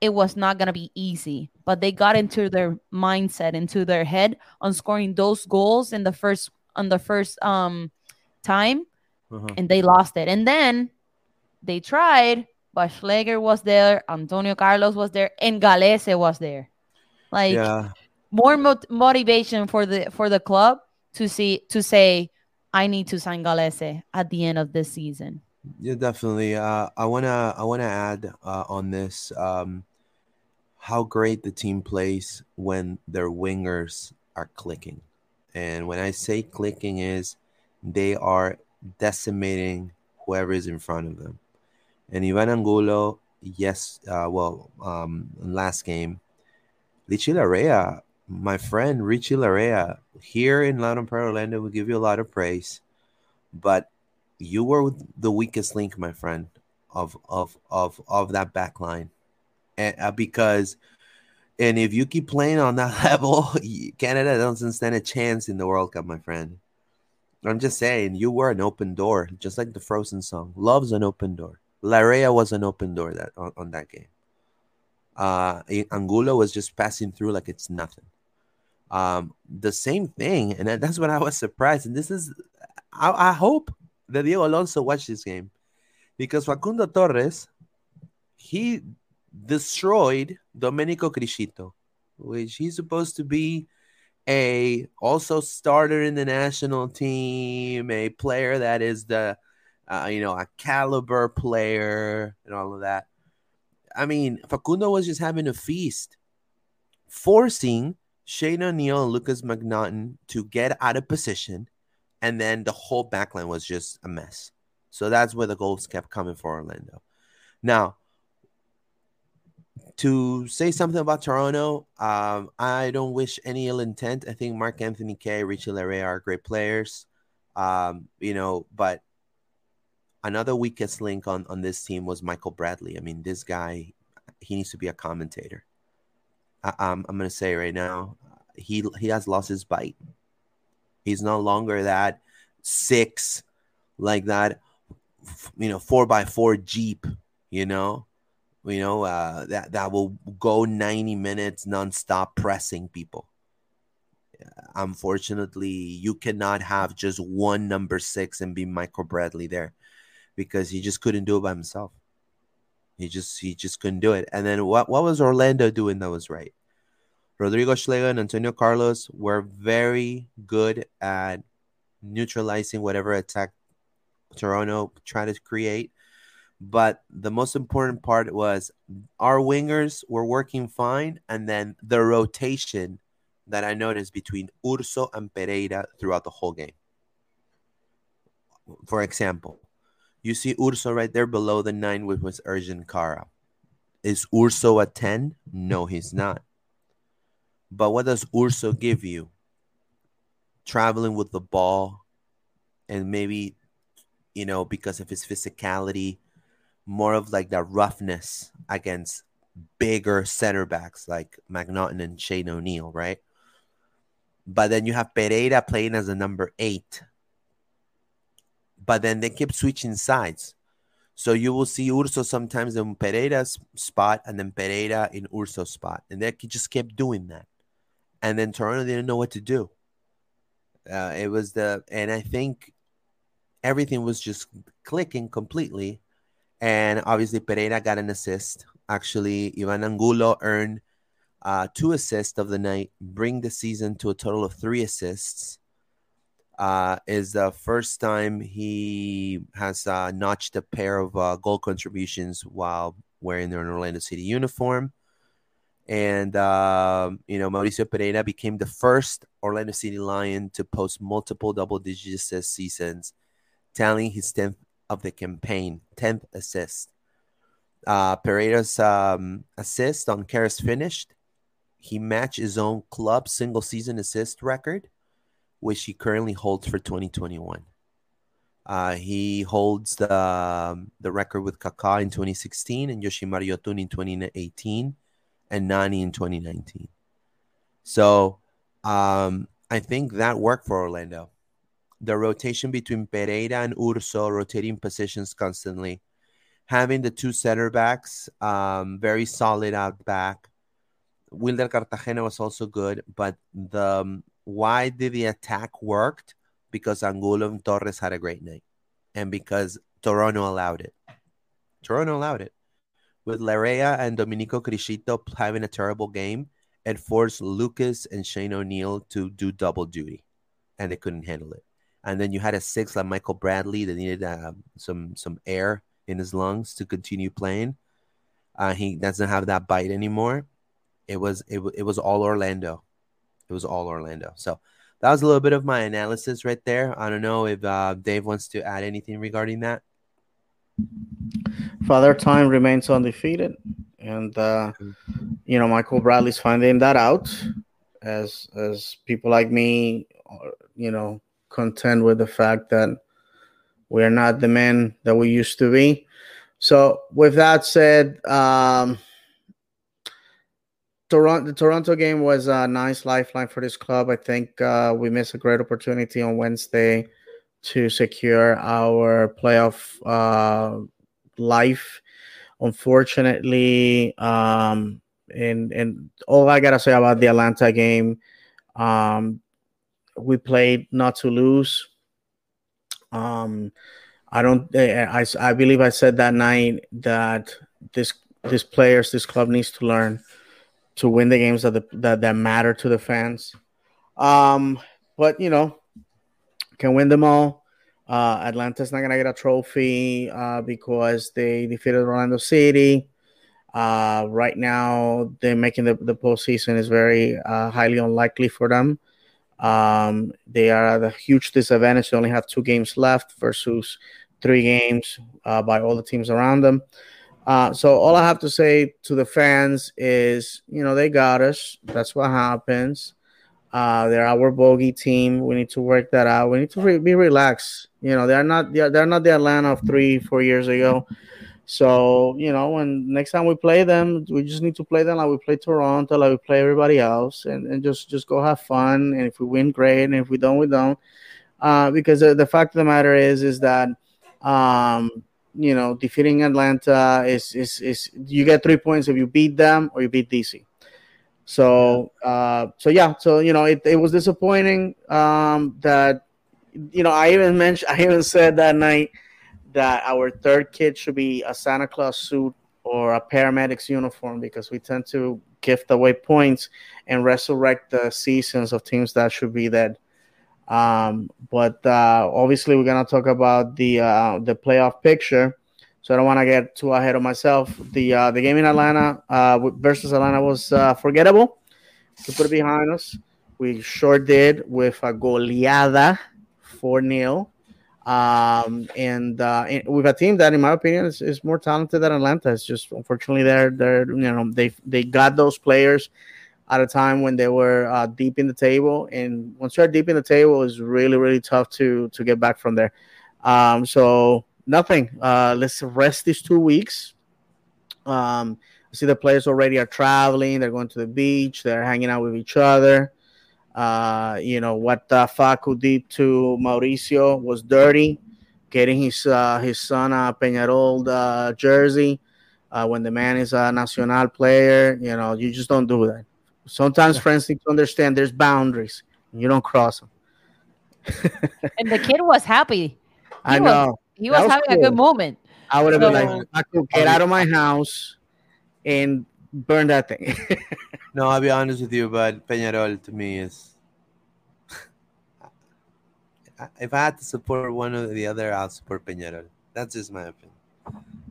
it was not going to be easy, but they got into their mindset, into their head on scoring those goals in the first on the first um time Uh-huh. and they lost it. And then they tried, but Schlegel was there, Antonio Carlos was there, and Gallese was there. Like yeah, more mot- motivation for the for the club to see to say I need to sign Gallese at the end of this season. yeah, definitely. Uh, I wanna I wanna add uh, on this um, how great the team plays when their wingers are clicking, and when I say clicking is they are decimating whoever is in front of them. And Ivan Angulo, yes, uh, well, um, last game, Richie Laryea, my friend Richie Laryea, here in Loud and Proud Orlando, will give you a lot of praise, but you were the weakest link, my friend, of of of of that back line, and uh, because. And if you keep playing on that level, Canada doesn't stand a chance in the World Cup, my friend. I'm just saying, you were an open door, just like the Frozen song. Love's an open door. Laryea was an open door that on, on that game. Uh, Angulo was just passing through like it's nothing. Um, the same thing, and that's what I was surprised. And this is, I, I hope that Diego Alonso watched this game because Facundo Torres, he destroyed Domenico Criscito, which he's supposed to be a also starter in the national team, a player that is the uh, you know a caliber player and all of that. I mean, Facundo was just having a feast, forcing Shane O'Neill and Lukas MacNaughton to get out of position, and then the whole backline was just a mess. So that's where the goals kept coming for Orlando. Now, to say something about Toronto, um, I don't wish any ill intent. I think Mark-Anthony Kaye, Richie Laryea are great players. Um, you know, but another weakest link on on this team was Michael Bradley. I mean, this guy, he needs to be a commentator. I, I'm I'm gonna say right now, he he has lost his bite. He's no longer that six, like that, you know, four by four Jeep. You know, you know uh, that that will go 90 minutes nonstop pressing people. Unfortunately, you cannot have just one number six and be Michael Bradley there because he just couldn't do it by himself. He just he just couldn't do it. And then what what was Orlando doing that was right? Rodrigo Schlegel and Antonio Carlos were very good at neutralizing whatever attack Toronto tried to create. But the most important part was our wingers were working fine, and then the rotation that I noticed between Urso and Pereyra throughout the whole game. For example, you see Urso right there below the nine with was Ercan Kara. Is Urso a 10? No, he's not. But what does Urso give you? Traveling with the ball and maybe, you know, because of his physicality, more of like that roughness against bigger center backs like MacNaughton and Shane O'Neill, right? But then you have Pereyra playing as a number eight. But then they keep switching sides. So you will see Urso sometimes in Pereyra's spot and then Pereyra in Urso's spot. And they just kept doing that. And then Toronto didn't know what to do. Uh, it was the, and I think everything was just clicking completely. And obviously, Pereyra got an assist. Actually, Ivan Angulo earned uh, two assists of the night, bring the season to a total of three assists. Uh, is the first time he has uh, notched a pair of uh, goal contributions while wearing an Orlando City uniform. And, um, you know, Mauricio Pereyra became the first Orlando City Lion to post multiple double digit assist seasons, tallying his 10th of the campaign, 10th assist. Uh, Pereyra's um, assist on Kara's finished. He matched his own club single season assist record, which he currently holds for 2021. Uh, he holds the, um, the record with Kaká in 2016 and Yoshimar Yotún in 2018 and Nani in 2019. So um, I think that worked for Orlando the rotation between Pereyra and Urso rotating positions constantly having the two center backs, um, very solid out back. Wilder Cartagena was also good, but the um, why did the attack worked? Because Angulo and Torres had a great night, and because Toronto allowed it. Toronto allowed it. With Laryea and Domenico Criscito having a terrible game, it forced Lukas and Shane O'Neill to do double duty, and they couldn't handle it. And then you had a six like Michael Bradley that needed uh, some some air in his lungs to continue playing. Uh, he doesn't have that bite anymore. It was it, it was all Orlando. It was all Orlando. So that was a little bit of my analysis right there. I don't know if uh, Dave wants to add anything regarding that. Father Time remains undefeated, and uh, you know Michael Bradley's finding that out, as as people like me, you know, contend with the fact that we're not the men that we used to be. So, with that said, um, Toronto, the Toronto game was a nice lifeline for this club. I think uh, we missed a great opportunity on Wednesday to secure our playoff uh, life. Unfortunately, um, and and all I gotta say about the Atlanta game, um, we played not to lose. Um, I don't. I, I believe I said that night that this this players, this club needs to learn to win the games that the, that that matter to the fans. Um, but you know, can win them all. Uh, Atlanta's not gonna get a trophy uh, because they defeated Orlando City. Uh, right now, they're making the, the postseason is very uh, highly unlikely for them. Um, they are at a huge disadvantage. They only have two games left versus three games uh, by all the teams around them. Uh, so all I have to say to the fans is, you know, they got us. That's what happens. Uh, they're our bogey team. We need to work that out. We need to re- be relaxed. You know, they're not they're, they're not the Atlanta of three four years ago. So you know, when next time we play them, we just need to play them like we play Toronto, like we play everybody else, and, and just just go have fun. And if we win, great. And if we don't, we don't. Uh, because the, the fact of the matter is, is that um, you know, defeating Atlanta is, is is you get three points if you beat them or you beat DC. So uh, so yeah, so you know, it, it was disappointing um, that you know I even mentioned I even said that night that our third kid should be a Santa Claus suit or a paramedic's uniform because we tend to gift away points and resurrect the seasons of teams that should be dead. Um, but uh, obviously, we're gonna talk about the uh, the playoff picture. So I don't want to get too ahead of myself. The uh, the game in Atlanta uh, versus Atlanta was uh, forgettable. To put it behind us, we sure did with a goleada, four 0 um, and, uh, and with a team that, in my opinion, is, is more talented than Atlanta. It's just unfortunately they're they're you know they they got those players at a time when they were uh, deep in the table. And once you're deep in the table, it's really, really tough to to get back from there. Um, so nothing. Uh, let's rest these two weeks. Um, I see the players already are traveling. They're going to the beach. They're hanging out with each other. Uh, you know what uh, Facu did to Mauricio was dirty, getting his uh, his son a Peñarol uh, jersey uh, when the man is a national player. You know you just don't do that. Sometimes friends need to understand there's boundaries. You don't cross them. and the kid was happy. He I was, know. He was, was having cool. a good moment. I would have So- been like, I could get out of my house and burn that thing. No, I'll be honest with you, but Peñarol to me is. if I had to support one or the other, I'll support Peñarol. That's just my opinion.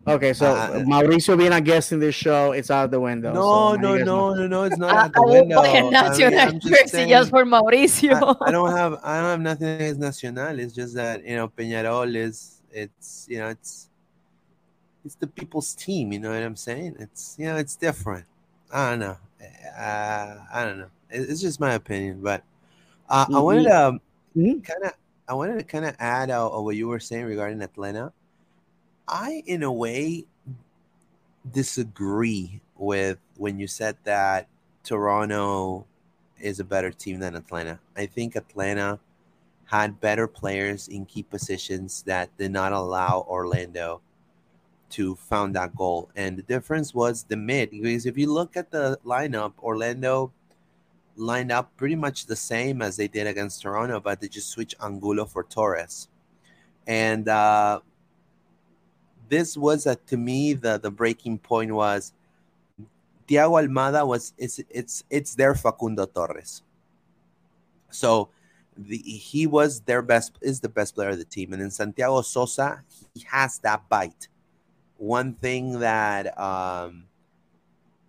Okay, so Uh, Mauricio being a guest in this show, it's out the window. No, so now no, know. no, no, no. It's not I, out I the window. buy I a mean, national I'm just jersey saying- just for Mauricio. I, I don't have I don't have nothing against Nacional. It's just that you know Peñarol is it's you know it's it's the people's team. You know what I'm saying? It's you know it's different. I don't know. Uh, I don't know. It- It's just my opinion, but uh, I wanted to um, Mhm. kind of I wanted to kind of add uh, uh, what you were saying regarding Atlanta. I, in a way, disagree with when you said that Toronto is a better team than Atlanta. I think Atlanta had better players in key positions that did not allow Orlando to found that goal. And the difference was the mid. Because if you look at the lineup, Orlando lined up pretty much the same as they did against Toronto, but they just switched Angulo for Torres. And uh, this was a, to me the the breaking point was Thiago Almada was it's it's it's their Facundo Torres. So the, he was their best is the best player of the team, and then Santiago Sosa he has that bite. One thing that um,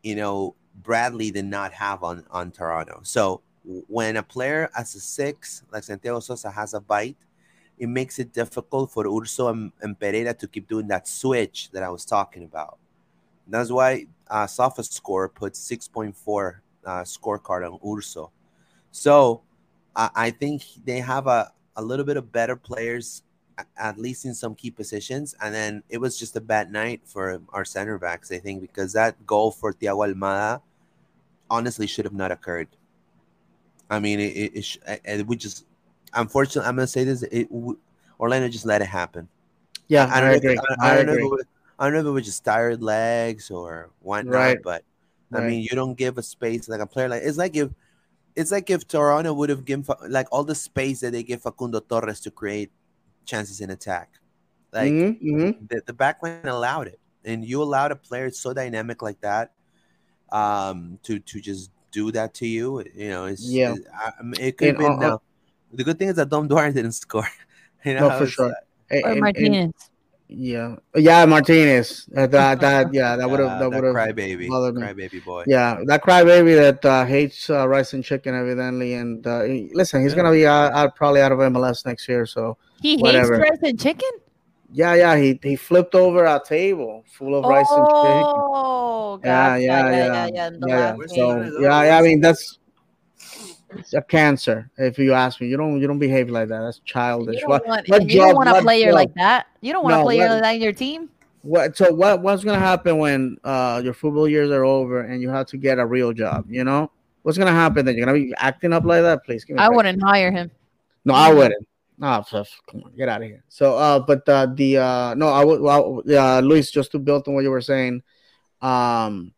you know Bradley did not have on on Toronto. So when a player as a six like Santiago Sosa has a bite, it makes it difficult for Urso and, and Pereyra to keep doing that switch that I was talking about. That's why uh, SofaScore put 6.4 uh, scorecard on Urso. So I think they have a, a little bit of better players, at least in some key positions. And then it was just a bad night for our center backs, I think, because that goal for Thiago Almada honestly should have not occurred. I mean, it, it, it, it, would just, unfortunately, I'm going to say this, it, Orlando just let it happen. Yeah, I, I don't I know. agree. If, I, I don't know. If agree. it was, I don't know if it was just tired legs or whatnot, Right. but I Right. mean, you don't give a space like a player like it's like if it's like if Toronto would have given like all the space that they give Facundo Torres to create chances in attack, like Mhm, mhm. the, the back line allowed it, and you allowed a player so dynamic like that um, to to just do that to you. You know, it's Yeah. it, I, it could have And, been. uh, the good thing is that Dom Dwyer didn't score. you know, No, for sure. uh, Or and- and- Martinez. yeah, yeah, Martinez. Uh, That that yeah, that would have that would have crybaby, bothered me. crybaby boy. Yeah, that crybaby that uh, hates uh, rice and chicken evidently, and uh, he- listen, he's Yeah. gonna be out, out probably out of MLS next year. So He Whatever. hates rice and chicken. yeah, yeah, he he flipped over a table full of rice and chicken. Oh, Yeah, yeah, yeah, yeah, yeah, yeah. yeah, yeah. last Where's game. one of So yeah, yeah, I mean that's it's a cancer. If you ask me, you don't you don't behave like that. That's childish. You What don't want, what you don't want a what player job? like that. You don't want a No, player what- like that in your team. what so what what's gonna happen when uh your football years are over and you have to get a real job? You know what's gonna happen? Then you're gonna be acting up like that. Please give me. a I wouldn't hire him. No, I wouldn't. No, pff, come on, get out of here. So, uh, but uh, the uh, no, I would. Well, uh, Luis, just to build on what you were saying, um,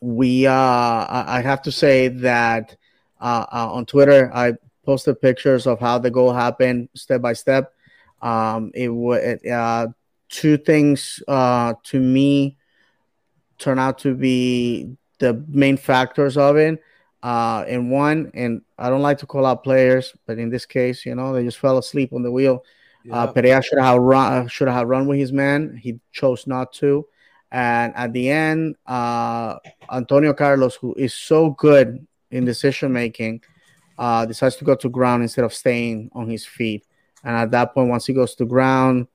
we uh, I have to say that uh, uh, on Twitter, I posted pictures of how the goal happened step by step. Um, it would uh, two things uh, to me turn out to be the main factors of it. Uh, and one, and I don't like to call out players, but in this case, you know, they just fell asleep on the wheel. Uh, Yeah. Pereyra should have run, should have run with his man. He chose not to. And at the end, uh, Antonio Carlos, who is so good in decision making, uh, decides to go to ground instead of staying on his feet. And at that point, once he goes to ground,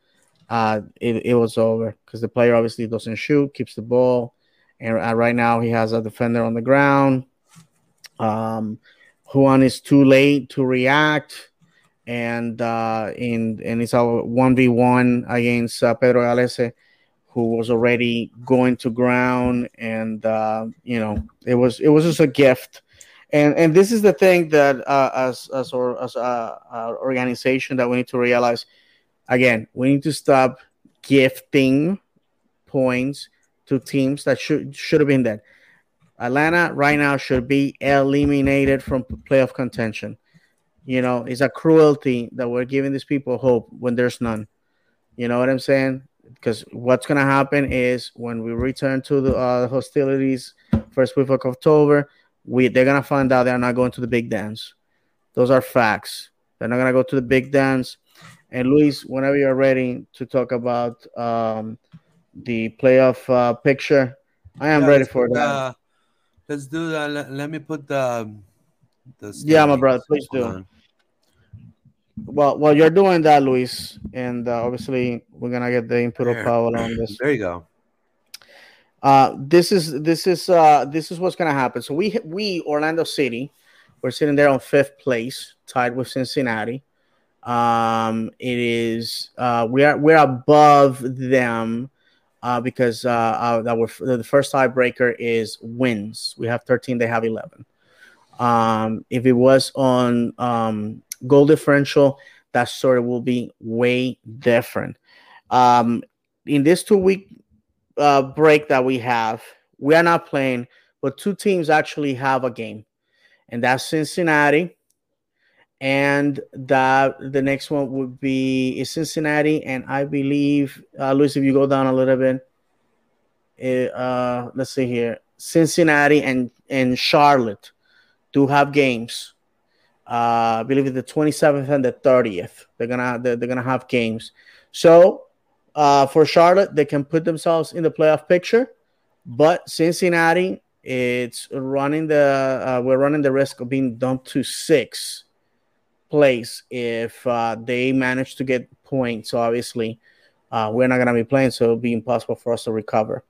uh, it, it was over because the player obviously doesn't shoot, keeps the ball. And uh, right now, he has a defender on the ground. Um, Juan is too late to react and uh, in and it's a one v one against uh, Pedro Gallese, who was already going to ground, and uh, you know it was it was just a gift, and and this is the thing that uh, as as or as a, a organization that we need to realize. Again, we need to stop gifting points to teams that should should have been there. Atlanta right now should be eliminated from playoff contention. You know, it's a cruelty that we're giving these people hope when there's none. You know what I'm saying? Because what's gonna happen is when we return to the uh, hostilities first week of October, we they're gonna find out they're not going to the big dance. Those are facts. They're not gonna go to the big dance. And Luis, whenever you're ready to talk about um, the playoff uh, picture, I am Yeah, ready for that. uh, let's do that. Let, let me put the. the Yeah, my brother, please do. on. Well, while you're doing that, Luis, and uh, obviously we're gonna get the input of There. Paolo on this. There you go. Uh, this is this is uh, this is what's gonna happen. So we we Orlando City, we're sitting there on fifth place, tied with Cincinnati. Um, it is uh, we are we're above them uh, because uh, uh, were the first tiebreaker is wins. We have 13, they have 11. Um, if it was on um, goal differential, that story will be way different. Um, in this two week uh, break that we have, we are not playing, but two teams actually have a game, and that's Cincinnati. And that the next one would be is Cincinnati, and I believe, uh, Luis, if you go down a little bit, it, uh, let's see here, Cincinnati and and Charlotte do have games. Uh, I believe it's the 27th and the 30th. They're gonna they're, they're gonna have games. So uh, for Charlotte, they can put themselves in the playoff picture, but Cincinnati, it's running the uh, we're running the risk of being dumped to six place if uh, they manage to get points. So obviously, uh, we're not gonna be playing, so it'll be impossible for us to recover.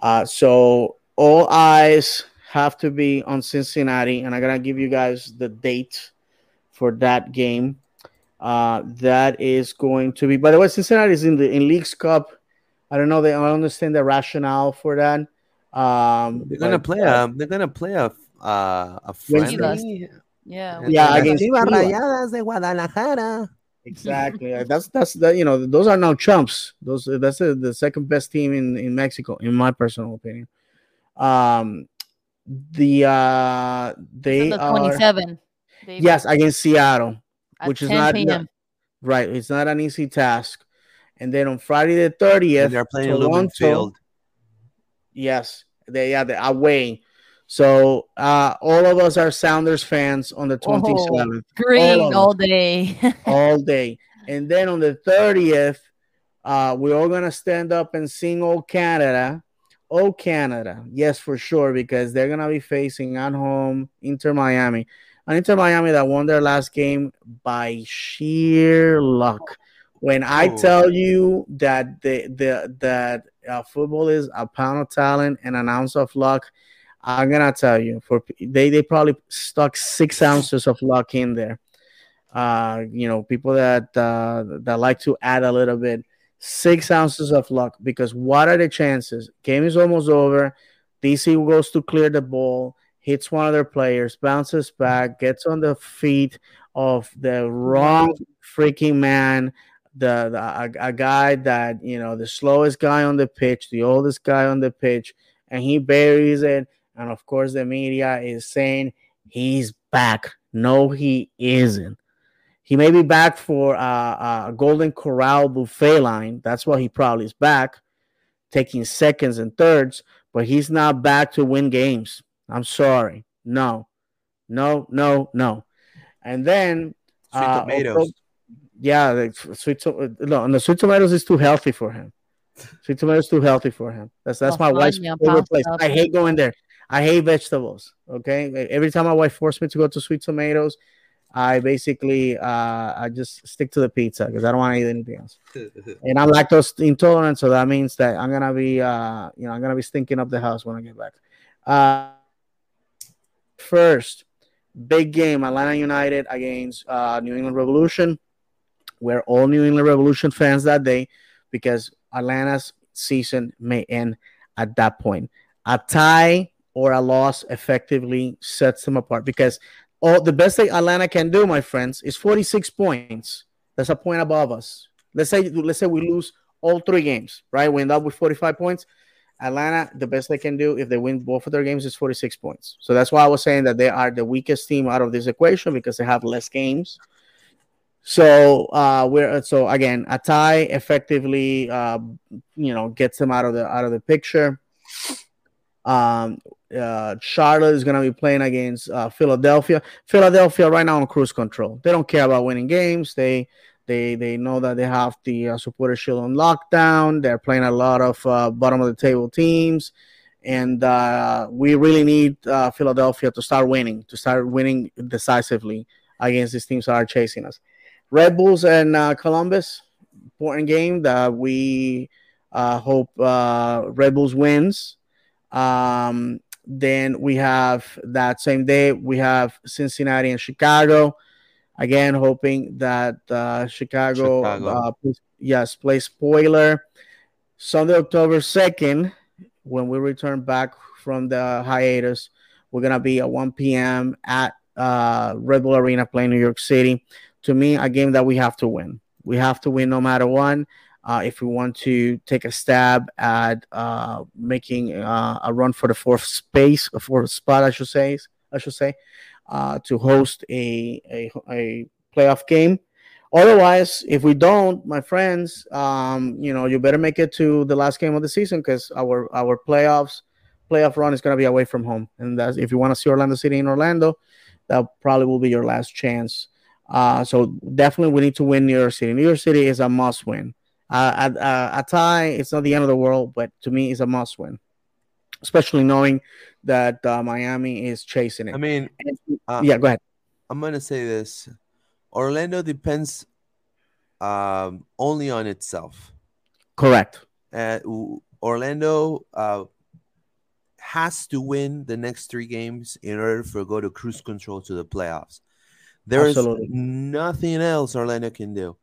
Uh, so all eyes have to be on Cincinnati, and I'm gonna give you guys the date for that game. Uh, that is going to be. By the way, Cincinnati is in the in Leagues Cup. I don't know. They I don't understand the rationale for that. Um, They're gonna but, play uh, a. They're gonna play a. Uh, a friendly. Yeah. Yeah, Las against Chivas Chivas. Rayadas de Guadalajara. Exactly. Uh, That's that's the you know those are now chumps. Those that's the, the second best team in in Mexico, in my personal opinion. Um, the uh they the are 27. Yes against Seattle, at which is not p.m. right. It's not an easy task. And then on Friday the thirtieth, they're playing in Lumen Field. Yes, they are the away. So uh, all of us are Sounders fans on the Oh. twenty seventh. Green of all day. all day. And then on the 30th, uh, we're all gonna stand up and sing "Oh Canada." Oh Canada, yes, for sure, because they're gonna be facing at home Inter Miami, an Inter Miami that won their last game by sheer luck. When I Oh. tell you that the the that uh, football is a pound of talent and an ounce of luck, I'm gonna tell you for they they probably stuck six ounces of luck in there uh, you know, people that uh, that like to add a little bit, six ounces of luck. Because what are the chances? Game is almost over. DC goes to clear the ball, hits one of their players, bounces back, gets on the feet of the wrong freaking man. The, the a, a guy that you know the slowest guy on the pitch, the oldest guy on the pitch, and he buries it. And of course, the media is saying he's back. No, he isn't. He may be back for a Golden Corral buffet line. That's why he probably is back, taking seconds and thirds, but he's not back to win games. I'm sorry. No, no, no, no. And then Sweet uh, tomatoes. also- yeah, the sweet to- no, and the sweet tomatoes is too healthy for him. Sweet tomatoes too healthy for him. That's that's my wife's Lasagna, favorite place. I hate going there. I hate vegetables. Okay, every time my wife forced me to go to Sweet Tomatoes, I basically uh, I just stick to the pizza because I don't want to eat anything else. And I'm lactose intolerant, so that means that I'm gonna be uh, you know I'm gonna be stinking up the house when I get back. Uh, first, big game: Atlanta United against uh, New England Revolution. We're all New England Revolution fans that day because Atlanta's season may end at that point. A tie or a loss effectively sets them apart because all the best thing Atlanta can do, my friends, is 46 points. That's a point above us. Let's say let's say we lose all three games, right? We end up with 45 points. Atlanta, the best they can do if they win both of their games is 46 points. So that's why I was saying that they are the weakest team out of this equation because they have less games. So uh, we're so again a tie effectively, uh, you know, gets them out of the out of the picture. Um, uh, Charlotte is going to be playing against uh, Philadelphia. Philadelphia right now on cruise control. They don't care about winning games. They they they know that they have the uh, supporter shield on lockdown. They're playing a lot of uh, bottom of the table teams, and uh, we really need uh, Philadelphia to start winning, to start winning decisively against these teams that are chasing us. Red Bulls and uh, Columbus, important game that we uh, hope Red Bulls wins. Um, then we have that same day we have Cincinnati and Chicago. Again, hoping that uh, Chicago, Chicago. Uh, plays- yes, play spoiler. Sunday, October second, when we return back from the hiatus, we're gonna be at 1 p.m. at uh, Red Bull Arena playing New York City. To me, a game that we have to win. We have to win no matter what. Uh, if we want to take a stab at uh, making uh, a run for the fourth space, a fourth spot, I should say, I should say, uh, to host a, a a playoff game. Otherwise, if we don't, my friends, um, you know, you better make it to the last game of the season because our our playoffs playoff run is going to be away from home, and that's if you want to see Orlando City in Orlando, that probably will be your last chance. Uh, so definitely, we need to win New York City. New York City is a must win. Uh, a, a, tie, it's not the end of the world, but to me, it's a must win, especially knowing that uh, Miami is chasing it. I mean, uh, yeah, go ahead. I'm gonna say this: Orlando depends um, only on itself. Correct. Uh, Orlando uh, has to win the next three games in order for go to cruise control to the playoffs. There is nothing else Orlando can do.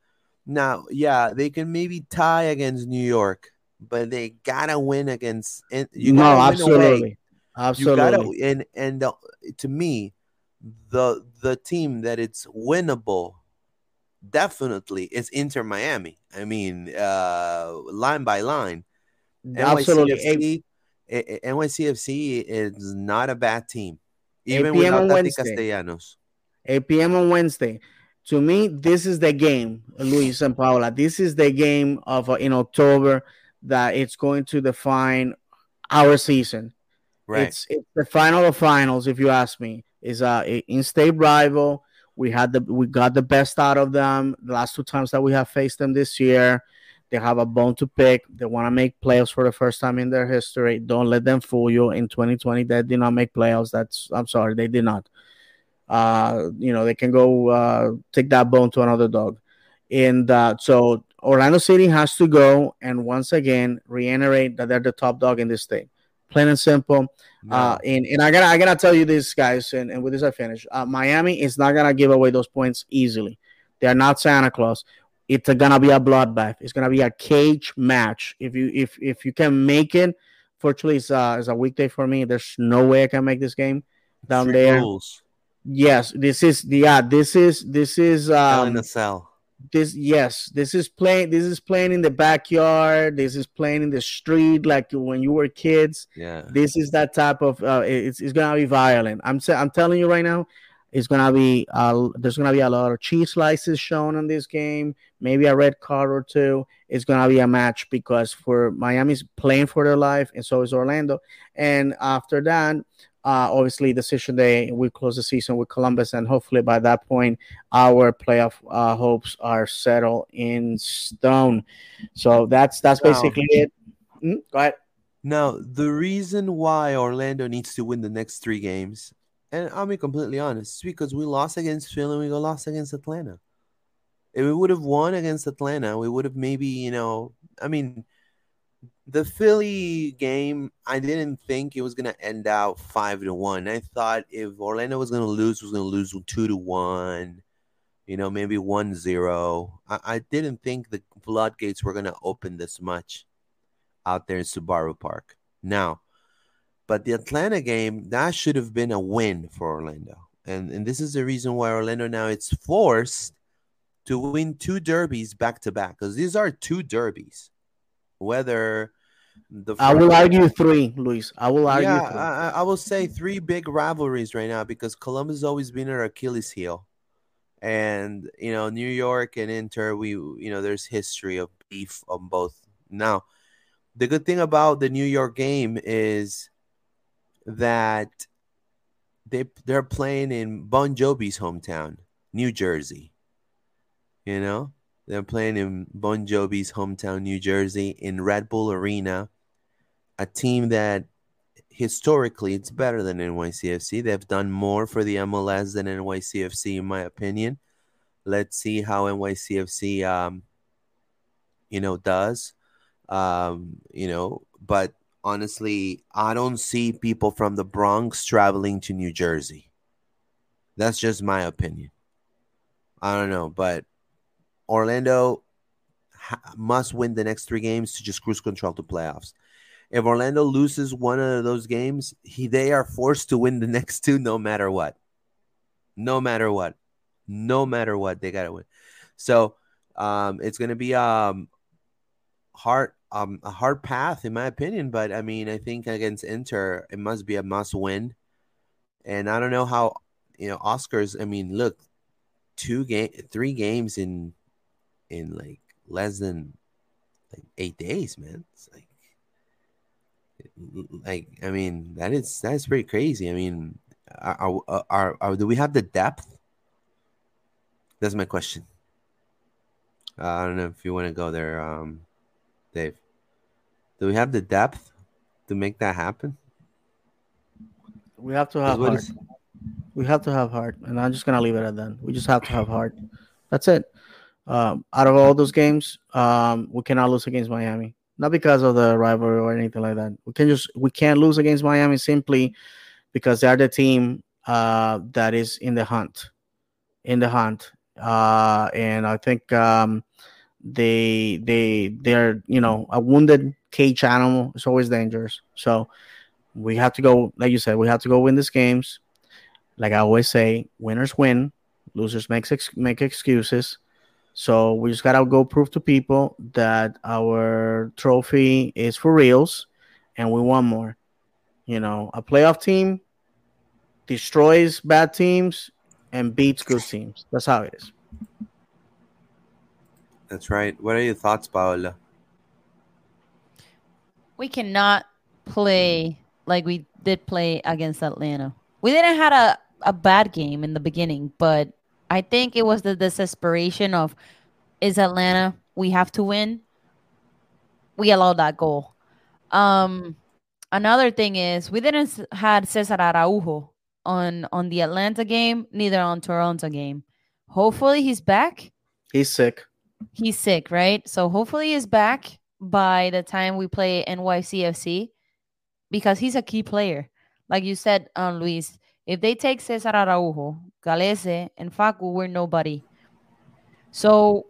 Now, yeah, they can maybe tie against New York, but they gotta win against. You no, absolutely, absolutely. You gotta, and and the, to me, the the team that it's winnable definitely is Inter Miami. I mean, uh, line by line. Absolutely. NYCFC, NYCFC is not a bad team, even without Tati Castellanos. 8 p.m. on Wednesday. To me, this is the game, Luis and Paula. This is the game of uh, in October that it's going to define our season. Right. It's, it's the final of finals, if you ask me. Is a in-state rival. We had the we got the best out of them the last two times that we have faced them this year. They have a bone to pick. They want to make playoffs for the first time in their history. Don't let them fool you. In 2020, they did not make playoffs. That's I'm sorry, they did not uh, you know, they can go uh, take that bone to another dog. And uh, so Orlando City has to go and once again reiterate that they're the top dog in this thing. Plain and simple. No. Uh, and, and I gotta I gotta tell you this, guys, and, and with this I finish. Uh, Miami is not gonna give away those points easily. They're not Santa Claus. It's gonna be a bloodbath. It's gonna be a cage match. If you if if you can make it, fortunately it's uh it's a weekday for me. There's no way I can make this game down Three there. Goals. Yes, this is the yeah, this is this is um in the cell. This yes, this is playing this is playing in the backyard, this is playing in the street like when you were kids. Yeah. This is that type of uh it's, it's gonna be violent. I'm I'm telling you right now, it's gonna be uh there's gonna be a lot of cheese slices shown in this game, maybe a red card or two. It's gonna be a match because for Miami's playing for their life, and so is Orlando. And after that, uh, obviously, decision day, we close the season with Columbus, and hopefully by that point, our playoff uh, hopes are settled in stone. So that's that's basically it. Mm, go ahead. Now, the reason why Orlando needs to win the next three games, and I'll be completely honest, because we lost against Philly, we lost against Atlanta. If we would have won against Atlanta, we would have maybe, you know, I mean, the Philly game, I didn't think it was gonna end out five to one. I thought if Orlando was gonna lose, was gonna lose two to one, you know, maybe one zero. I, I didn't think the floodgates were gonna open this much out there in Subaru Park. Now, but the Atlanta game, that should have been a win for Orlando. And and this is the reason why Orlando now it's forced to win two derbies back to back because these are two derbies whether the I will argue three, Luis. I will argue. Yeah, I, I, will say three big rivalries right now because Columbus has always been our Achilles heel, and you know New York and Inter. We you know there's history of beef on both. Now, the good thing about the New York game is that they they're playing in Bon Jovi's hometown, New Jersey. You know, they're playing in Bon Jovi's hometown, New Jersey, in Red Bull Arena, a team that historically it's better than NYCFC. They've done more for the MLS than NYCFC, in my opinion. Let's see how NYCFC, um, you know, does. Um, you know, but honestly, I don't see people from the Bronx traveling to New Jersey. That's just my opinion. I don't know, but Orlando ha- must win the next three games to just cruise control to playoffs. If Orlando loses one of those games, he they are forced to win the next two no matter what. No matter what. No matter what, they gotta win. So um, it's gonna be um, hard um a hard path in my opinion, but I mean I think against Inter it must be a must win. And I don't know how you know Oscars. I mean, look, two game, three games in in like less than like eight days, man. It's like like I mean that is that is pretty crazy. I mean, are are, are, are do we have the depth? That's my question. Uh, I don't know if you want to go there, um, Dave. Do we have the depth to make that happen? We have to have heart. is- We have to have heart, and I'm just gonna leave it at that. We just have to have heart. That's it. Um, out of all those games, um, we cannot lose against Miami. Not because of the rivalry or anything like that. We can just we can't lose against Miami simply because they are the team uh, that is in the hunt, in the hunt. Uh, and I think um, they they they're you know a wounded cage animal is always dangerous. So we have to go, like you said, we have to go win these games. Like I always say, winners win, losers makes ex- make excuses. So we just gotta go prove to people that our trophy is for reals, and we want more. You know, a playoff team destroys bad teams and beats good teams. That's how it is. That's right. What are your thoughts, Paola? we cannot play like we did play against Atlanta. We didn't had a, a bad game in the beginning, but I think it was the desperation of is Atlanta, we have to win. We allowed that goal. Um another thing is we didn't had Cesar Araujo on on the Atlanta game, neither on Toronto game. Hopefully he's back He's sick. he's sick, right? So hopefully he's back by the time we play NYCFC because he's a key player. Like you said, um, Luis, if they take Cesar Araujo, Gallese, and Facu, we're nobody. So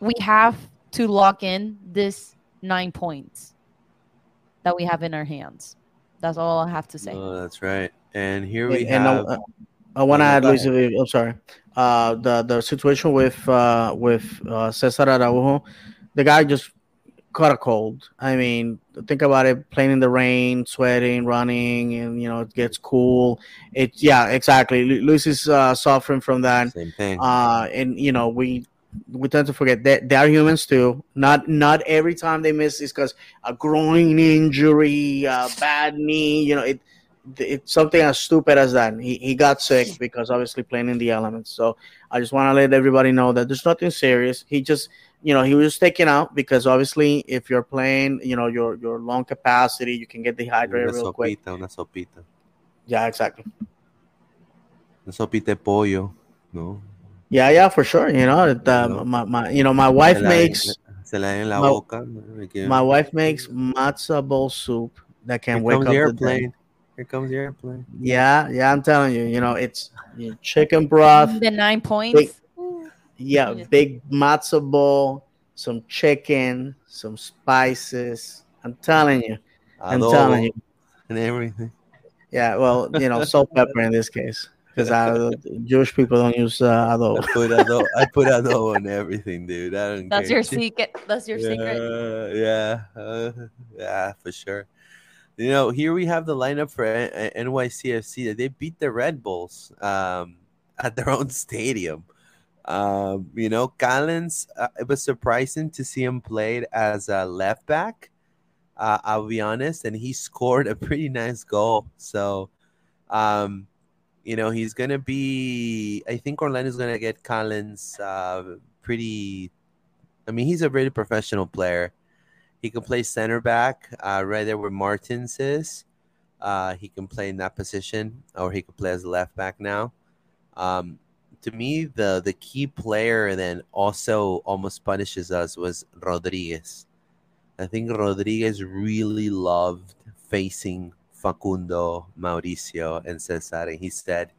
we have to lock in this nine points that we have in our hands. That's all I have to say. Oh, that's right. And here we and have. I, I want to Oh, add, go Luis. I'm sorry. Uh, the the situation with uh, with uh, Cesar Araujo, the guy just caught a cold. I mean, think about it: playing in the rain, sweating, running, and you know it gets cool. It yeah, exactly. Lu- Luis is uh, suffering from that. Same thing. Uh, and you know we we tend to forget that they are humans too. Not not every time they miss is because a groin injury, a bad knee. You know it. It's something as stupid as that. He, he got sick because obviously playing in the elements. So I just want to let everybody know that there's nothing serious. He just, you know, he was taken out because obviously if you're playing, you know, your your lung capacity, you can get dehydrated una real quick. sopita, una sopita. Yeah, exactly. Una sopita de pollo, ¿no? Yeah, yeah, for sure. You know, it, uh, No. my, my, you know, my wife Se la- makes Se la en la my- boca. my wife makes matzo ball soup that can Here wake comes up the the Here comes the airplane. Yeah, yeah, I'm telling you, you know, it's you know, chicken broth. The nine points. Ooh. Yeah, Yeah. big matzo ball, some chicken, some spices. I'm telling you. I'm Adobo telling you. And everything. Yeah, well, you know, salt pepper in this case, because I Jewish people don't use uh, I put adobo, I put adobo on everything, dude. I don't That's care. your secret. That's your secret. Yeah, yeah, uh, yeah, for sure. You know, here we have the lineup for N- NYCFC. They beat the Red Bulls um, at their own stadium. Um, you know, Collins. Uh, it was surprising to see him played as a left back. Uh, I'll be honest, and he scored a pretty nice goal. So, um, you know, he's gonna be. I think Orlando's gonna get Collins. Uh, pretty. I mean, he's a really professional player. He can play center back, uh, right there where Martins is. Uh, he can play in that position, or he could play as a left back now. Um, to me, the the key player and then also almost punishes us was Rodriguez. I think Rodriguez really loved facing Facundo, Mauricio, and Cesar. And he said,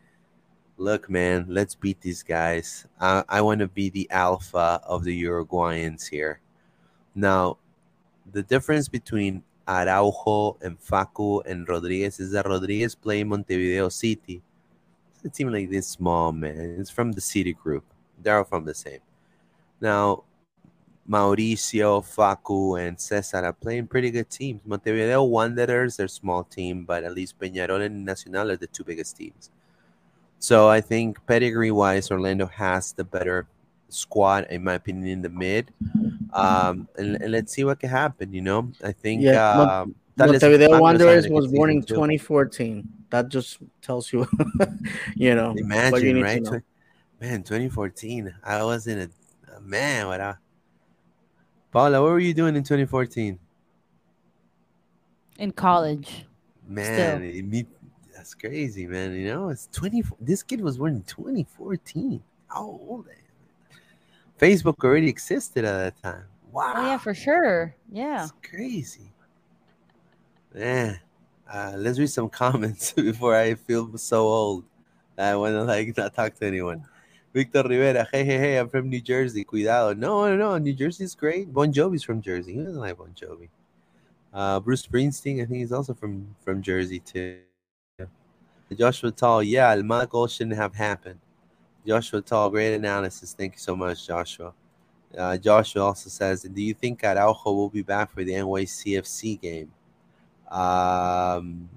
Look, man, let's beat these guys. I, I want to be the alpha of the Uruguayans here. Now, the difference between Araujo and Facu and Rodriguez is that Rodriguez played Montevideo City. It's a like this small, man. It's from the City Group. They're all from the same. Now, Mauricio, Facu, and Cesar are playing pretty good teams. Montevideo Wanderers, they're a small team, but at least Peñarol and Nacional are the two biggest teams. So I think pedigree wise, Orlando has the better squad, in my opinion, in the mid. Um, and, and let's see what can happen. You know, I think Yeah, um, Talles Montevideo Magno Wanderers was born in season, too. 2014. That just tells you, you know, what you Imagine, right? know. Man, 2014. I was in a, a man. What a Paula, what were you doing in 2014? in college. Man, it, me, that's crazy, man. You know, it's 20. This kid was born in 2014. How old? am I? Facebook already existed at that time. Wow. Oh yeah, for sure. Yeah. It's crazy. Man, uh, let's read some comments before I feel so old. I want to like not talk to anyone. Victor Rivera, hey, hey, hey, I'm from New Jersey. Cuidado. No, no, no. New Jersey's great. Bon Jovi's from Jersey. Who doesn't like Bon Jovi? Uh, Bruce Springsteen, I think he's also from, from Jersey too. Joshua Tall, yeah, Almada goal shouldn't have happened. Joshua Tall, great analysis. Thank you so much, Joshua. Uh, Joshua also says, Do you think Araujo will be back for the NYCFC game? Um,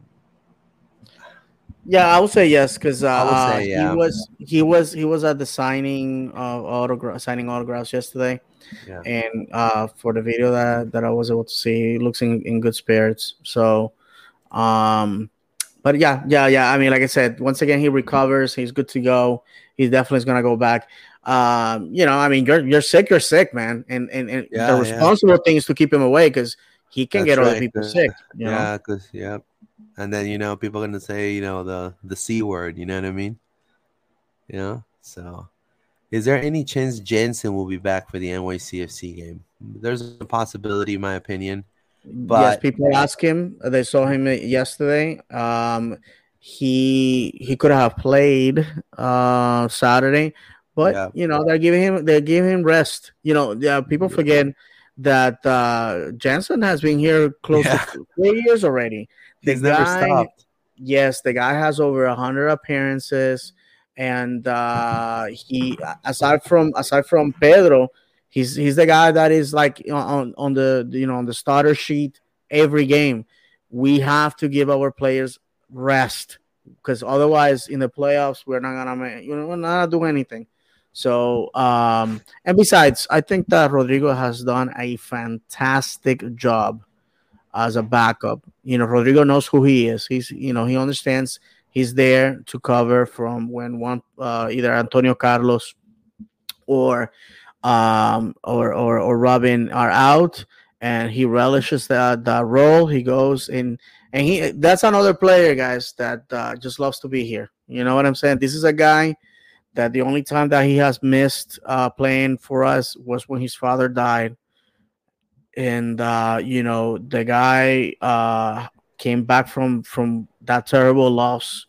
Yeah, I would say yes because uh, say, yeah. he was he was he was at the signing of autograph signing autographs yesterday, Yeah. and uh, for the video that that I was able to see, he looks in, in good spirits. So, um, but yeah, yeah, yeah. I mean, like I said, once again, he recovers. He's good to go. He definitely is gonna go back. Um, you know, I mean, you're you're sick, you're sick, man, and and, and Yeah, the responsible thing is to keep him away because he can That's get other right, people uh, sick. You know? Yeah, cause yeah, and then you know people are gonna say you know the the c word. You know what I mean? You know. So, is there any chance Jansen will be back for the NYCFC game? There's a possibility, in my opinion. yes, But- people ask him. They saw him yesterday. Um, he he could have played uh Saturday, but Yeah. you know they're giving him they're giving him rest. You know, yeah, people forget that uh Jansen has been here close Yeah. to three years already. The He's never guy- stopped. Yes, the guy has over a hundred appearances, and uh, he aside from aside from Pedro, he's he's the guy that is like on on the you know on the starter sheet every game. We have to give our players rest because otherwise, in the playoffs, we're not gonna you know we're not gonna do anything. So, um, and besides, I think that Rodrigo has done a fantastic job as a backup. You know, Rodrigo knows who he is. He's, you know, he understands he's there to cover from when one uh, either Antonio Carlos or um or or or Robin are out and he relishes that that role. He goes in and he that's another player, guys, that uh, just loves to be here. You know what I'm saying? This is a guy that the only time that he has missed uh, playing for us was when his father died. And uh, you know the guy uh, came back from from that terrible loss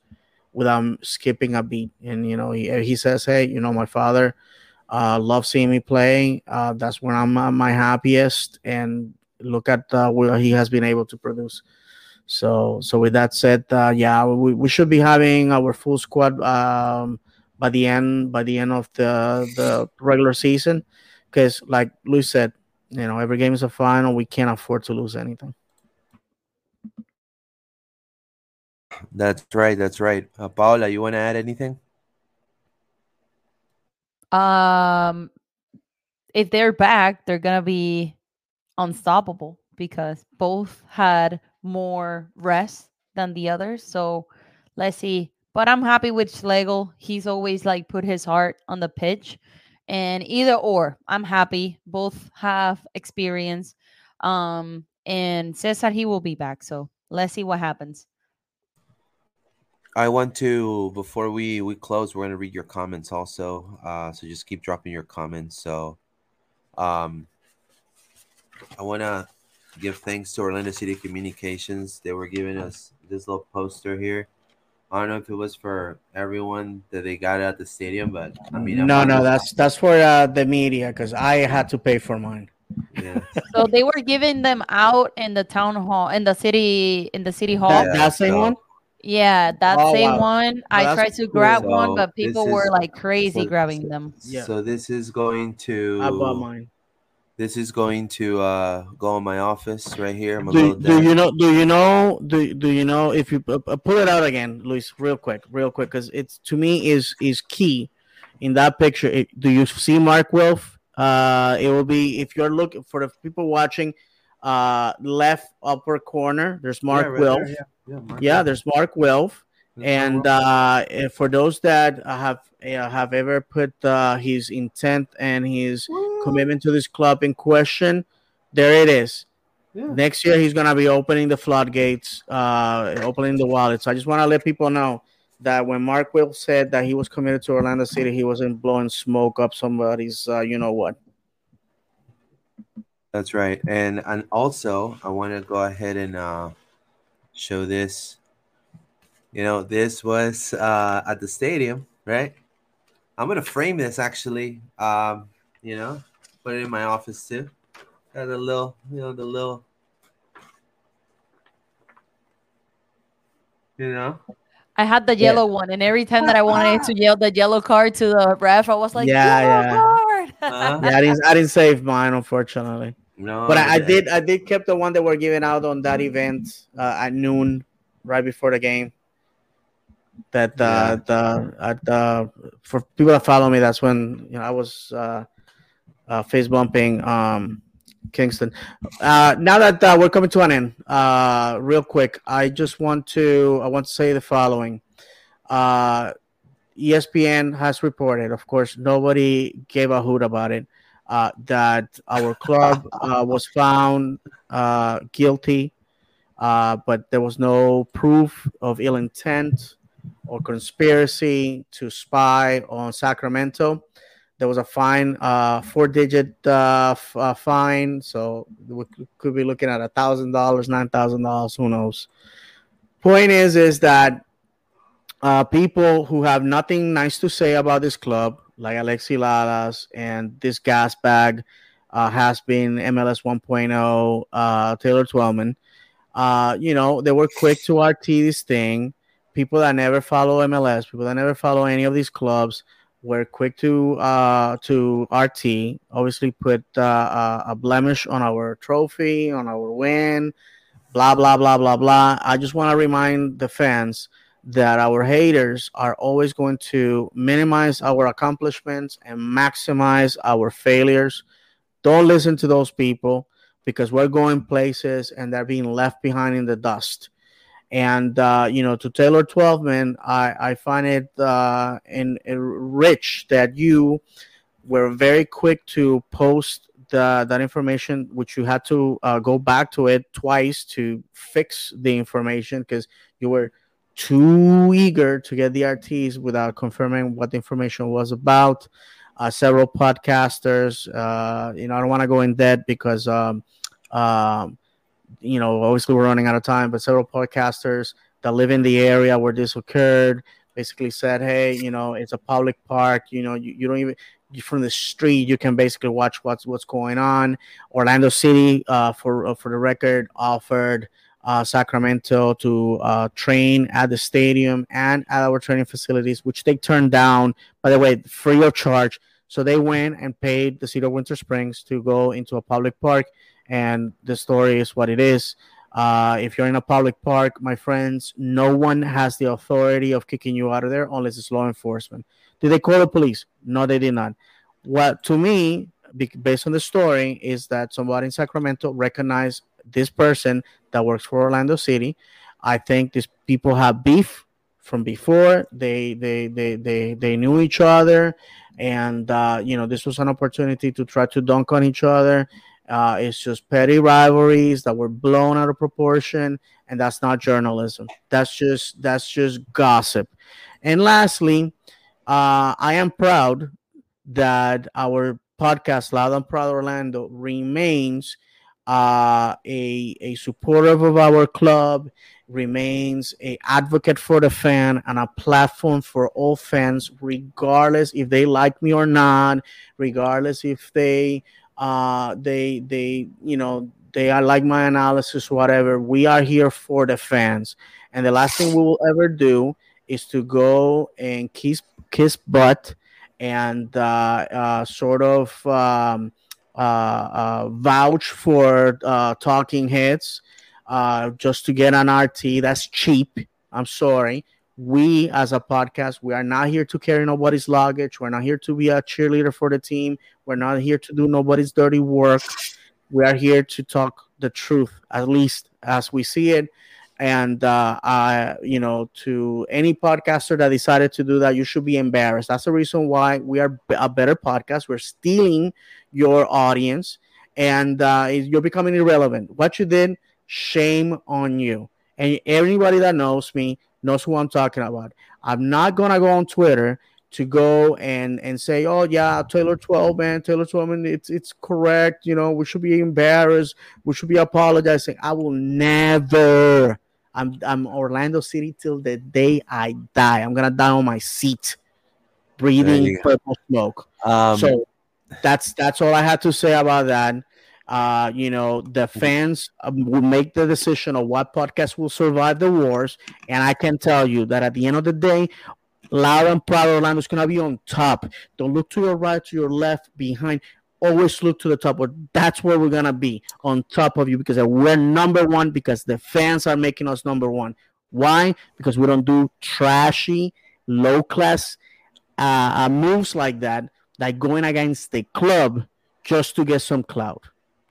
without skipping a beat. And you know he, he says hey you know my father uh, loves seeing me play. Uh, that's when i'm my happiest and look at uh, what he has been able to produce. So so with that said uh, yeah we, we should be having our full squad um, by the end by the end of the the regular season because like luis said you know, every game is a final. We can't afford to lose anything. That's right. That's right. Uh, Paula, you want to add anything? Um, if they're back, they're gonna be unstoppable because both had more rest than the others. So let's see. But I'm happy with Schlegel. He's always like put his heart on the pitch. And either or, I'm happy. Both have experience. Um, and Cesar he will be back. So let's see what happens. I want to before we we close. We're gonna read your comments also. Uh, so just keep dropping your comments. So, um, I want to give thanks to Orlando City Communications. They were giving us this little poster here. I don't know if it was for everyone that they got at the stadium, but I mean, I'm no, no, honest- that's that's for uh, the media because I had to pay for mine. yeah. So they were giving them out in the town hall, in the city, in the city hall. That, Yeah, that same so- one. Yeah, that Oh, same wow. one. I tried to cool. grab So one, but people were like crazy so- grabbing them. Yeah. So this is going to I bought mine. This is going to uh, go in my office right here. I'm Do, do you know? Do you know? Do, do you know if you uh, uh, pull it out again, Luis, real quick, real quick, because it's to me is is key in that picture. It, do you see Mark Wilf? Uh, it will be if you're looking for the people watching, uh, left upper corner. There's Mark Yeah, right Wilf. there, yeah. Yeah, Mark Yeah, Wilf. there's Mark Wilf. There's Mark And uh, for those that have uh, have ever put uh, his intent and his commitment to this club in question, there it is. Yeah. Next year, he's gonna be opening the floodgates, uh, opening the wallet. So I just want to let people know that when Mark Wilf said that he was committed to Orlando City, he wasn't blowing smoke up somebody's, uh, you know what. That's right. And and also I want to go ahead and uh show this. You know, this was uh at the stadium, right? I'm gonna frame this actually. Um, you know, put it in my office too. Got a little, you know, the little you know. I had the Yeah. yellow one, and every time that I wanted to yell the yellow card to the ref, I was like, Yeah, "Yellow yeah. card!" Uh-huh. Yeah, I didn't, I didn't save mine, unfortunately. No, But I, I did, I did keep the one that were given out on that event uh, at noon, right before the game. That uh, the at the for people that follow me, that's when you know I was uh, uh, face bumping um, Kingston. Uh, now that uh, we're coming to an end, uh, real quick, I just want to I want to say the following. Uh, ESPN has reported, of course, nobody gave a hoot about it, uh, that our club uh, was found uh, guilty, uh, but there was no proof of ill intent or conspiracy to spy on Sacramento. There was a fine, uh, four-digit uh, f- uh, fine, so we could be looking at a thousand dollars, nine thousand dollars, who knows. Point is, is that uh, people who have nothing nice to say about this club, like Alexi Lalas and this gas bag uh, has been MLS 1.0, uh, Taylor Twellman. Uh, you know, they were quick to RT this thing. People that never follow MLS, people that never follow any of these clubs, were quick to uh, to RT. Obviously, put uh, uh, a blemish on our trophy, on our win, blah blah blah blah blah. I just want to remind the fans that our haters are always going to minimize our accomplishments and maximize our failures. Don't listen to those people because we're going places and they're being left behind in the dust. And uh, you know, to Taylor Twellman, I I find it uh, in, in rich that you were very quick to post the, that information, which you had to uh, go back to it twice to fix the information because you were too eager to get the RTs without confirming what the information was about. Uh, several podcasters, uh, you know, I don't want to go in debt because, um, um, you know, obviously we're running out of time, but several podcasters that live in the area where this occurred basically said, hey, you know, it's a public park, you know, you, you don't even, from the street, you can basically watch what's what's going on. Orlando City, uh, for uh, for the record, offered uh, Sacramento to uh, train at the stadium and at our training facilities, which they turned down, by the way, free of charge. So they went and paid the City of Winter Springs to go into a public park, and the story is what it is. Uh, if you're in a public park, my friends, no one has the authority of kicking you out of there unless it's law enforcement. Did they call the police? No, they did not. What to me, based on the story, is that somebody in Sacramento recognized this person that works for Orlando City. I think these people have beef from before. They they they they they knew each other, and uh, you know this was an opportunity to try to dunk on each other. Uh, it's just petty rivalries that were blown out of proportion, and that's not journalism. That's just that's just gossip. And lastly, uh, I am proud that our podcast, Loud and Proud Orlando, remains uh, a a supporter of our club, remains a advocate for the fan and a platform for all fans, regardless if they like me or not, regardless if they uh they they you know they are like my analysis whatever we are here for the fans and the last thing we will ever do is to go and kiss kiss butt and uh, uh, sort of um, uh, uh, vouch for uh, talking heads uh, just to get an RT. That's cheap. I'm sorry. We, as a podcast, we are not here to carry nobody's luggage. We're not here to be a cheerleader for the team. We're not here to do nobody's dirty work. We are here to talk the truth, at least as we see it. And uh, uh, you know, to any podcaster that decided to do that, you should be embarrassed. That's the reason why we are a better podcast. We're stealing your audience, and uh, you're becoming irrelevant. What you did, shame on you. And everybody that knows me knows who I'm talking about. I'm not gonna go on Twitter to go and and say, oh yeah, Taylor Twellman, Taylor Twellman, it's it's correct. You know, we should be embarrassed. We should be apologizing. I will never. I'm I'm Orlando City till the day I die. I'm gonna die on my seat, breathing purple smoke. Um, so that's that's all I had to say about that. Uh, you know, the fans um, will make the decision of what podcast will survive the wars, and I can tell you that at the end of the day, loud and proud Orlando is gonna be on top. Don't look to your right, to your left, behind. Always look to the top. Or that's where we're gonna be on top of you because we're number one. Because the fans are making us number one. Why? Because we don't do trashy, low class uh, uh, moves like that, like going against the club just to get some clout.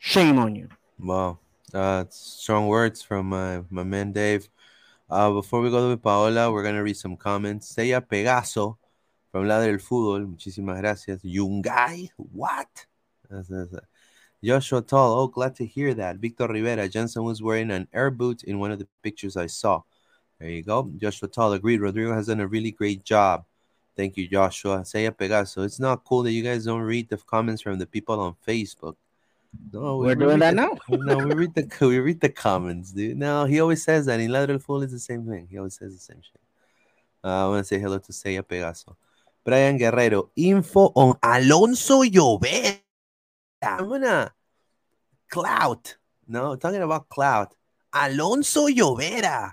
Shame on you. Wow. Uh, strong words from my, my man Dave. Uh, before we go to Paola, we're going to read some comments. Sella Pegaso from Ladra el Fútbol. Muchísimas gracias. Yungay, what? That's. Joshua Tall, oh, glad to hear that. Victor Rivera, Jansen was wearing an air boot in one of the pictures I saw. There you go. Joshua Tall agreed. Rodrigo has done a really great job. Thank you, Joshua. Sella Pegaso. It's not cool that you guys don't read the comments from the people on Facebook. No, We're doing that the, now. no, we read the we read the comments, dude. No, he always says that in Lateral Full is the same thing. He always says the same shit. Uh, I want to say hello to Sella Pegaso. Brian Guerrero, info on Alonso Llovera. I'm gonna clout. No, talking about clout. Alonso Llovera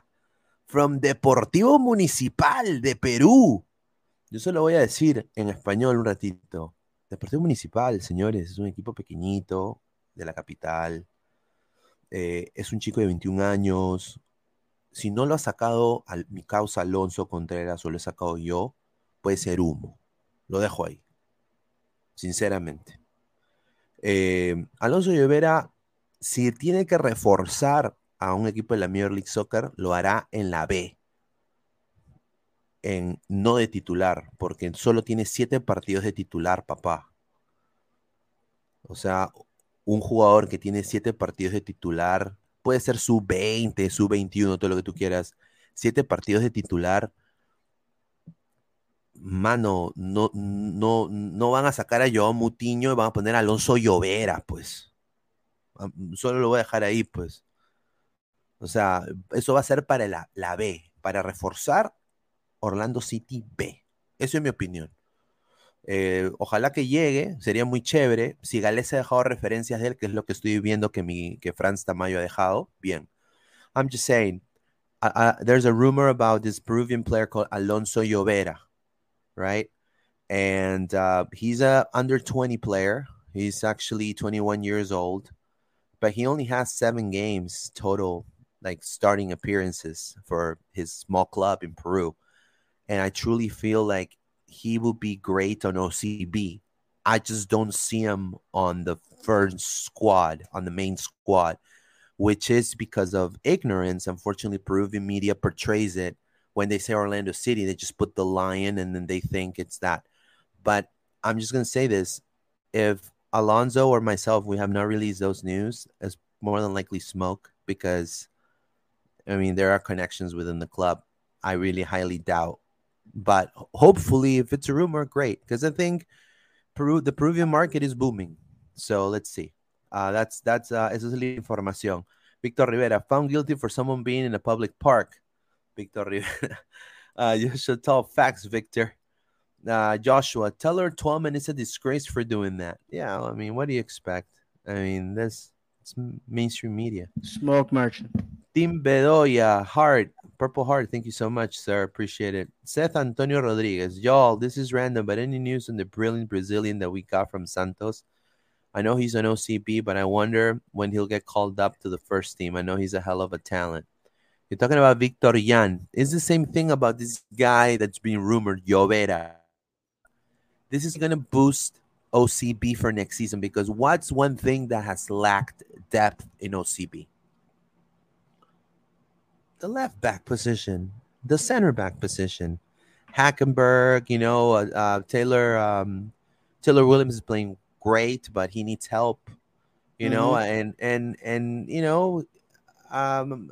from Deportivo Municipal de Perú. Yo se lo voy a decir en español un ratito. Deportivo Municipal, señores, es un equipo pequeñito de la capital. Eh, es un chico de 21 años. Si no lo ha sacado a mi causa Alonso Contreras o lo he sacado yo, puede ser humo. Lo dejo ahí. Sinceramente. Eh, Alonso Llovera, si tiene que reforzar a un equipo de la Major League Soccer, lo hará en la B. En, no de titular, porque solo tiene siete partidos de titular, papá. O sea, un jugador que tiene siete partidos de titular, puede ser sub 20, sub 21, todo lo que tú quieras. Siete partidos de titular, mano, no, no, no van a sacar a Joao Mutiño y van a poner a Alonso Llovera, pues. Solo lo voy a dejar ahí, pues. O sea, eso va a ser para la, la B, para reforzar Orlando City B. Eso es mi opinión. Eh, ojalá que llegue, sería muy chévere. Si Gallese ha dejado referencias de él, que es lo que estoy viendo que, mi, que Franz Tamayo ha dejado, bien. I'm just saying, uh, uh, there's a rumor about this Peruvian player called Alonso Llovera, right? And uh, he's a under 20 player. He's actually 21 years old, but he only has seven games total, like starting appearances for his small club in Peru. And I truly feel like he will be great on OCB. I just don't see him on the first squad, on the main squad, which is because of ignorance. Unfortunately, Peruvian media portrays it when they say Orlando City, they just put the lion and then they think it's that. But I'm just going to say this if Alonso or myself, we have not released those news, it's more than likely smoke because, I mean, there are connections within the club. I really highly doubt but hopefully, if it's a rumor, great. Because I think Peru, the Peruvian market is booming. So let's see. Uh, that's that's uh, esa es la información. Victor Rivera found guilty for someone being in a public park. Victor Rivera. Uh, you should tell facts, Victor. Uh, Joshua, Taylor Twellman is a disgrace for doing that. Yeah, I mean, what do you expect? I mean, that's it's mainstream media. Smoke merchant. Tim Bedoya, Heart, Purple Heart, thank you so much, sir. Appreciate it. Seth Antonio Rodriguez, y'all, this is random, but any news on the brilliant Brazilian that we got from Santos? I know he's an OCB, but I wonder when he'll get called up to the first team. I know he's a hell of a talent. You're talking about Victor Yan. It's the same thing about this guy that's being rumored, Llovera. This is going to boost OCB for next season because what's one thing that has lacked depth in OCB? The left back position, the center back position. Hackenberg, you know, uh, uh, Taylor um, Taylor Williams is playing great, but he needs help. You know, Mhm. and and and you know, um,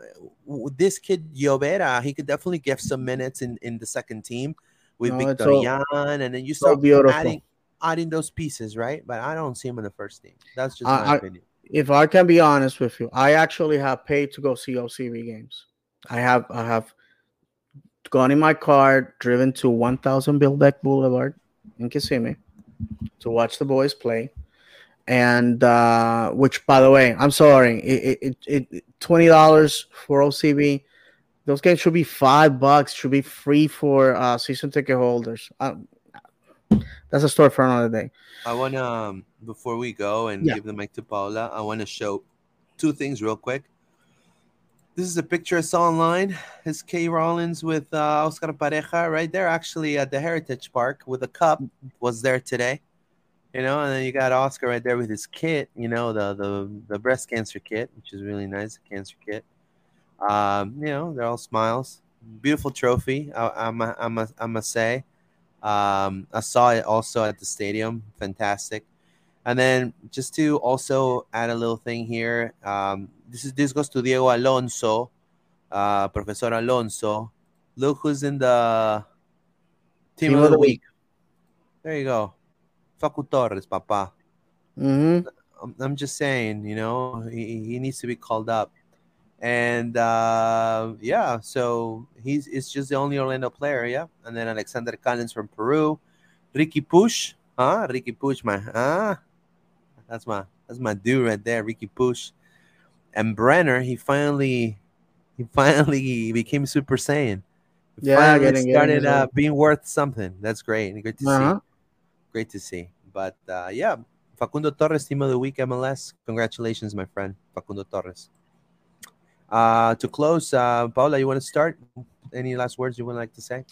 this kid Llovera, he could definitely get some minutes in in the second team with No, it's Victor all- and then you start adding adding those pieces, right? But I don't see him in the first team. That's just I- my I- opinion. if I can be honest with you, I actually have paid to go see OCB games. I have I have gone in my car, driven to 1000 Billbeck Boulevard in Kissimmee to watch the boys play. And uh, which, by the way, I'm sorry, it, it, it, it twenty dollars for OCB. Those games should be five bucks. Should be free for uh, season ticket holders. Um, that's a story for another day. I want to, um, before we go and Yeah. give the mic to Paula, I want to show two things real quick. This is a picture I saw online. It's Kay Rollins with uh, Oscar Pareja right there, actually at the Heritage Park with a cup. Was there today, you know, and then you got Oscar right there with his kit, you know, the the the breast cancer kit, which is really nice, cancer kit. Um, you know, they're all smiles. Beautiful trophy. I, I'm I'm a, I must say. Um, I saw it also at the stadium. Fantastic. And then just to also add a little thing here, um, this is this goes to Diego Alonso, uh, Professor Alonso. Look who's in the team, of the, week. There you go, Facu Torres, Papa. Mm-hmm. I'm, I'm just saying, you know, he, he needs to be called up. And uh, yeah, so he's it's just the only Orlando player, yeah. And then Alexander Callens from Peru, Riqui Puig, huh? Riqui Puig, my huh? That's my that's my dude right there, Riqui Puig. And Brenner, he finally he finally became Super Saiyan. He Yeah, finally getting- getting started his uh, being worth something. That's great. Great to see Uh-huh. great to see. But uh, yeah, Facundo Torres, team of the week, MLS. Congratulations, my friend, Facundo Torres. Uh, to close, uh, Paula, you want to start? Any last words you would like to say?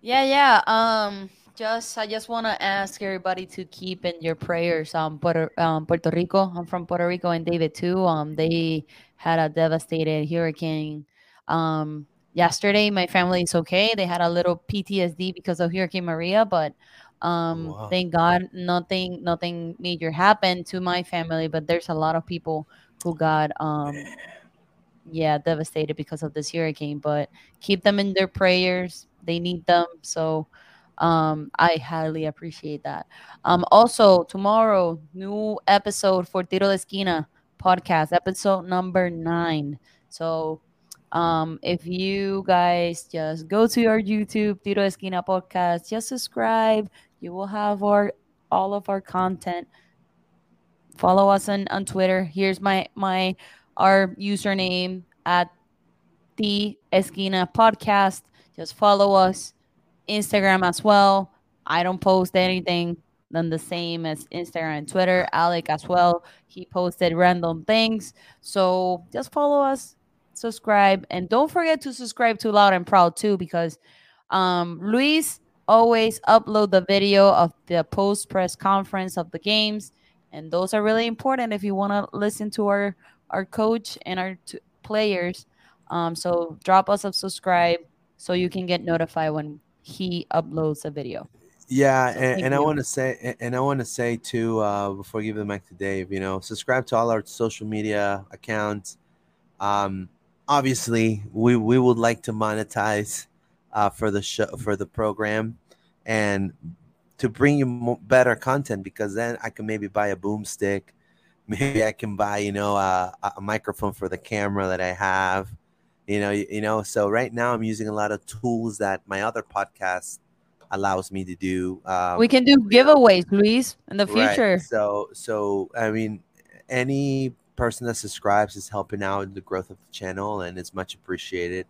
Yeah, yeah. Um, just I just want to ask everybody to keep in your prayers. Um, Puerto, um, Puerto Rico. I'm from Puerto Rico, and David too. Um, they had a devastated hurricane. Um, yesterday, my family is okay. They had a little PTSD because of Hurricane Maria, but um, Wow. thank God, nothing, nothing major happened to my family. But there's a lot of people who got um, yeah, devastated because of this hurricane. But keep them in their prayers. They need them. So um, I highly appreciate that. Um, also, tomorrow, new episode for Tiro de Esquina podcast, episode number nine. So um, if you guys just go to our YouTube, Tiro de Esquina podcast, just subscribe. You will have our all of our content. Follow us on, on Twitter. Here's my my our username at the Esquina podcast. Just follow us. Instagram as well. I don't post anything than the same as Instagram and Twitter. Alec as well. He posted random things. So just follow us, subscribe, and don't forget to subscribe to Loud and Proud too, because um, Luis always upload the video of the post press conference of the games, and those are really important if you want to listen to our our coach and our players. Um, so drop us a subscribe so you can get notified when he uploads a video. Yeah, So and, and I want to say, and I want to say too, uh, before I give the mic to Dave, you know, subscribe to all our social media accounts. Um, obviously, we we would like to monetize uh, for the show for the program, and to bring you better content because then I can maybe buy a boomstick, maybe I can buy you know a, a microphone for the camera that I have, you know, you, you know. So right now I'm using a lot of tools that my other podcast allows me to do. Um, we can do giveaways, Luis, in the future Right. future. So, so I mean, any person that subscribes is helping out the growth of the channel, and it's much appreciated.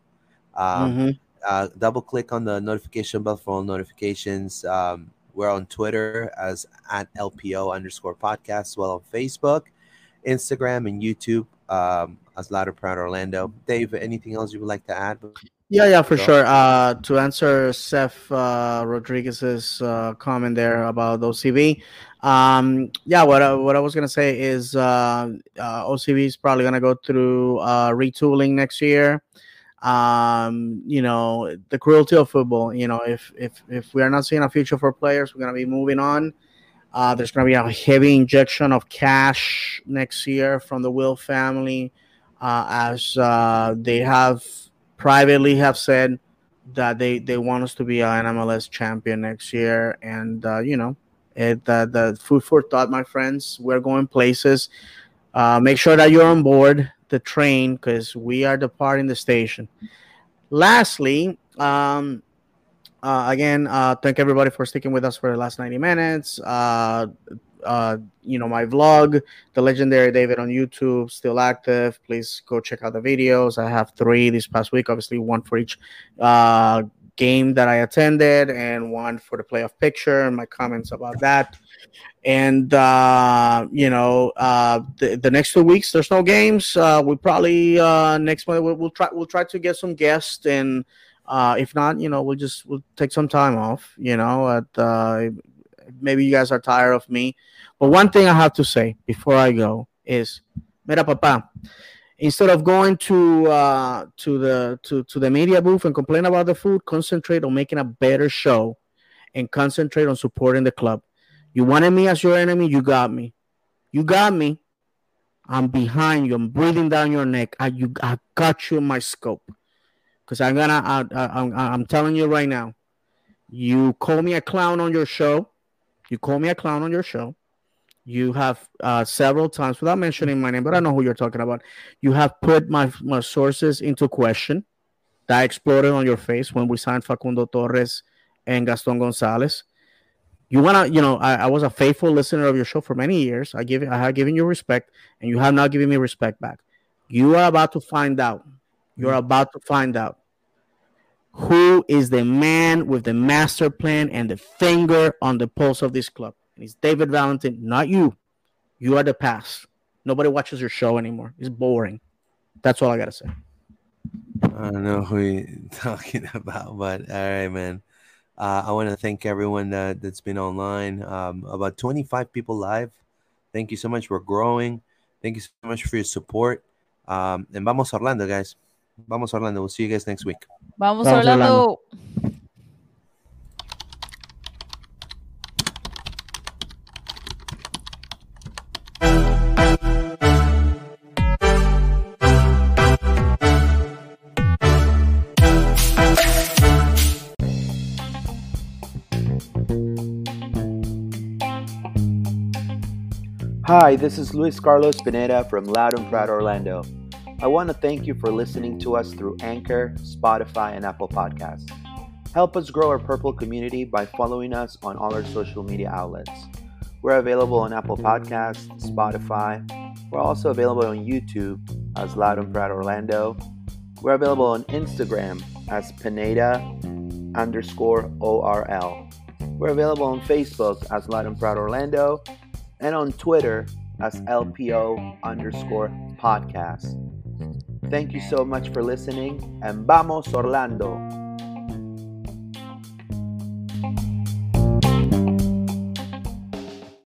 Um, Mhm. uh, double click on the notification bell for all notifications. Um, We're on Twitter as at LPO underscore podcast, as well on Facebook, Instagram, and YouTube um, as Loud and Proud Orlando. Dave, anything else you would like to add? Yeah, yeah, for Go. sure. Uh, to answer Seth uh, Rodriguez's uh, comment there about OCB, um, yeah, what I, what I was gonna say is uh, uh, OCB is probably gonna go through uh, retooling next year. Um, you know, the cruelty of football. You know, if if if we are not seeing a future for players, we're gonna be moving on. Uh, there's gonna be a heavy injection of cash next year from the Wilf family, uh, as uh, they have privately have said that they they want us to be an MLS champion next year, and uh, you know, it uh, the food for thought, my friends. We're going places. Uh, make sure that you're on board the train because we are departing the station. Lastly, um, uh, again, uh, thank everybody for sticking with us for the last 90 minutes. Uh, uh, you know, my vlog, The Legendary David on YouTube, still active. Please go check out the videos. I have three this past week, obviously, one for each uh, game that I attended and one for the playoff picture and my comments about that. And, uh, you know, uh, the, the next two weeks, there's no games. Uh, we probably, uh, next month, we'll, we'll try, we'll try to get some guests and, uh, if not, you know, we'll just we'll take some time off. You know, at uh, maybe you guys are tired of me. But one thing I have to say before I go is, mira, papa. Instead of going to uh, to the to, to the media booth and complain about the food, concentrate on making a better show, and concentrate on supporting the club. You wanted me as your enemy, you got me. You got me. I'm behind you. I'm breathing down your neck. I you I got you in my scope because I'm gonna. I, I, I'm, I'm telling you right now. You call me a clown on your show. You call me a clown on your show. You have uh, several times, without mentioning my name, but I know who you're talking about. You have put my my sources into question. That exploded on your face when we signed Facundo Torres and Gaston Gonzalez. You wanna, you know, I, I was a faithful listener of your show for many years. I give, I have given you respect, and you have not given me respect back. You are about to find out you're about to find out who is the man with the master plan and the finger on the pulse of this club. And it's David Valentin, not you. You are the past. Nobody watches your show anymore. It's boring. That's all I gotta say. I don't know who you're talking about, but all right, man. Uh, I want to thank everyone that, that's been online. Um, about 25 people live. Thank you so much. We're growing. Thank you so much for your support. Um, and vamos Orlando, guys. Vamos Orlando. We'll see you guys next week. Vamos, Vamos, Orlando. Hi, this is Luis Carlos Pineda from Loud and Proud Orlando. I want to thank you for listening to us through Anchor, Spotify, and Apple Podcasts. Help us grow our Purple community by following us on all our social media outlets. We're available on Apple Podcasts, Spotify. We're also available on YouTube as Loud and Proud Orlando. We're available on Instagram as Pineda underscore ORL. We're available on Facebook as Loud and Proud Orlando and on Twitter as LPO underscore podcast. Thank you so much for listening and vamos Orlando!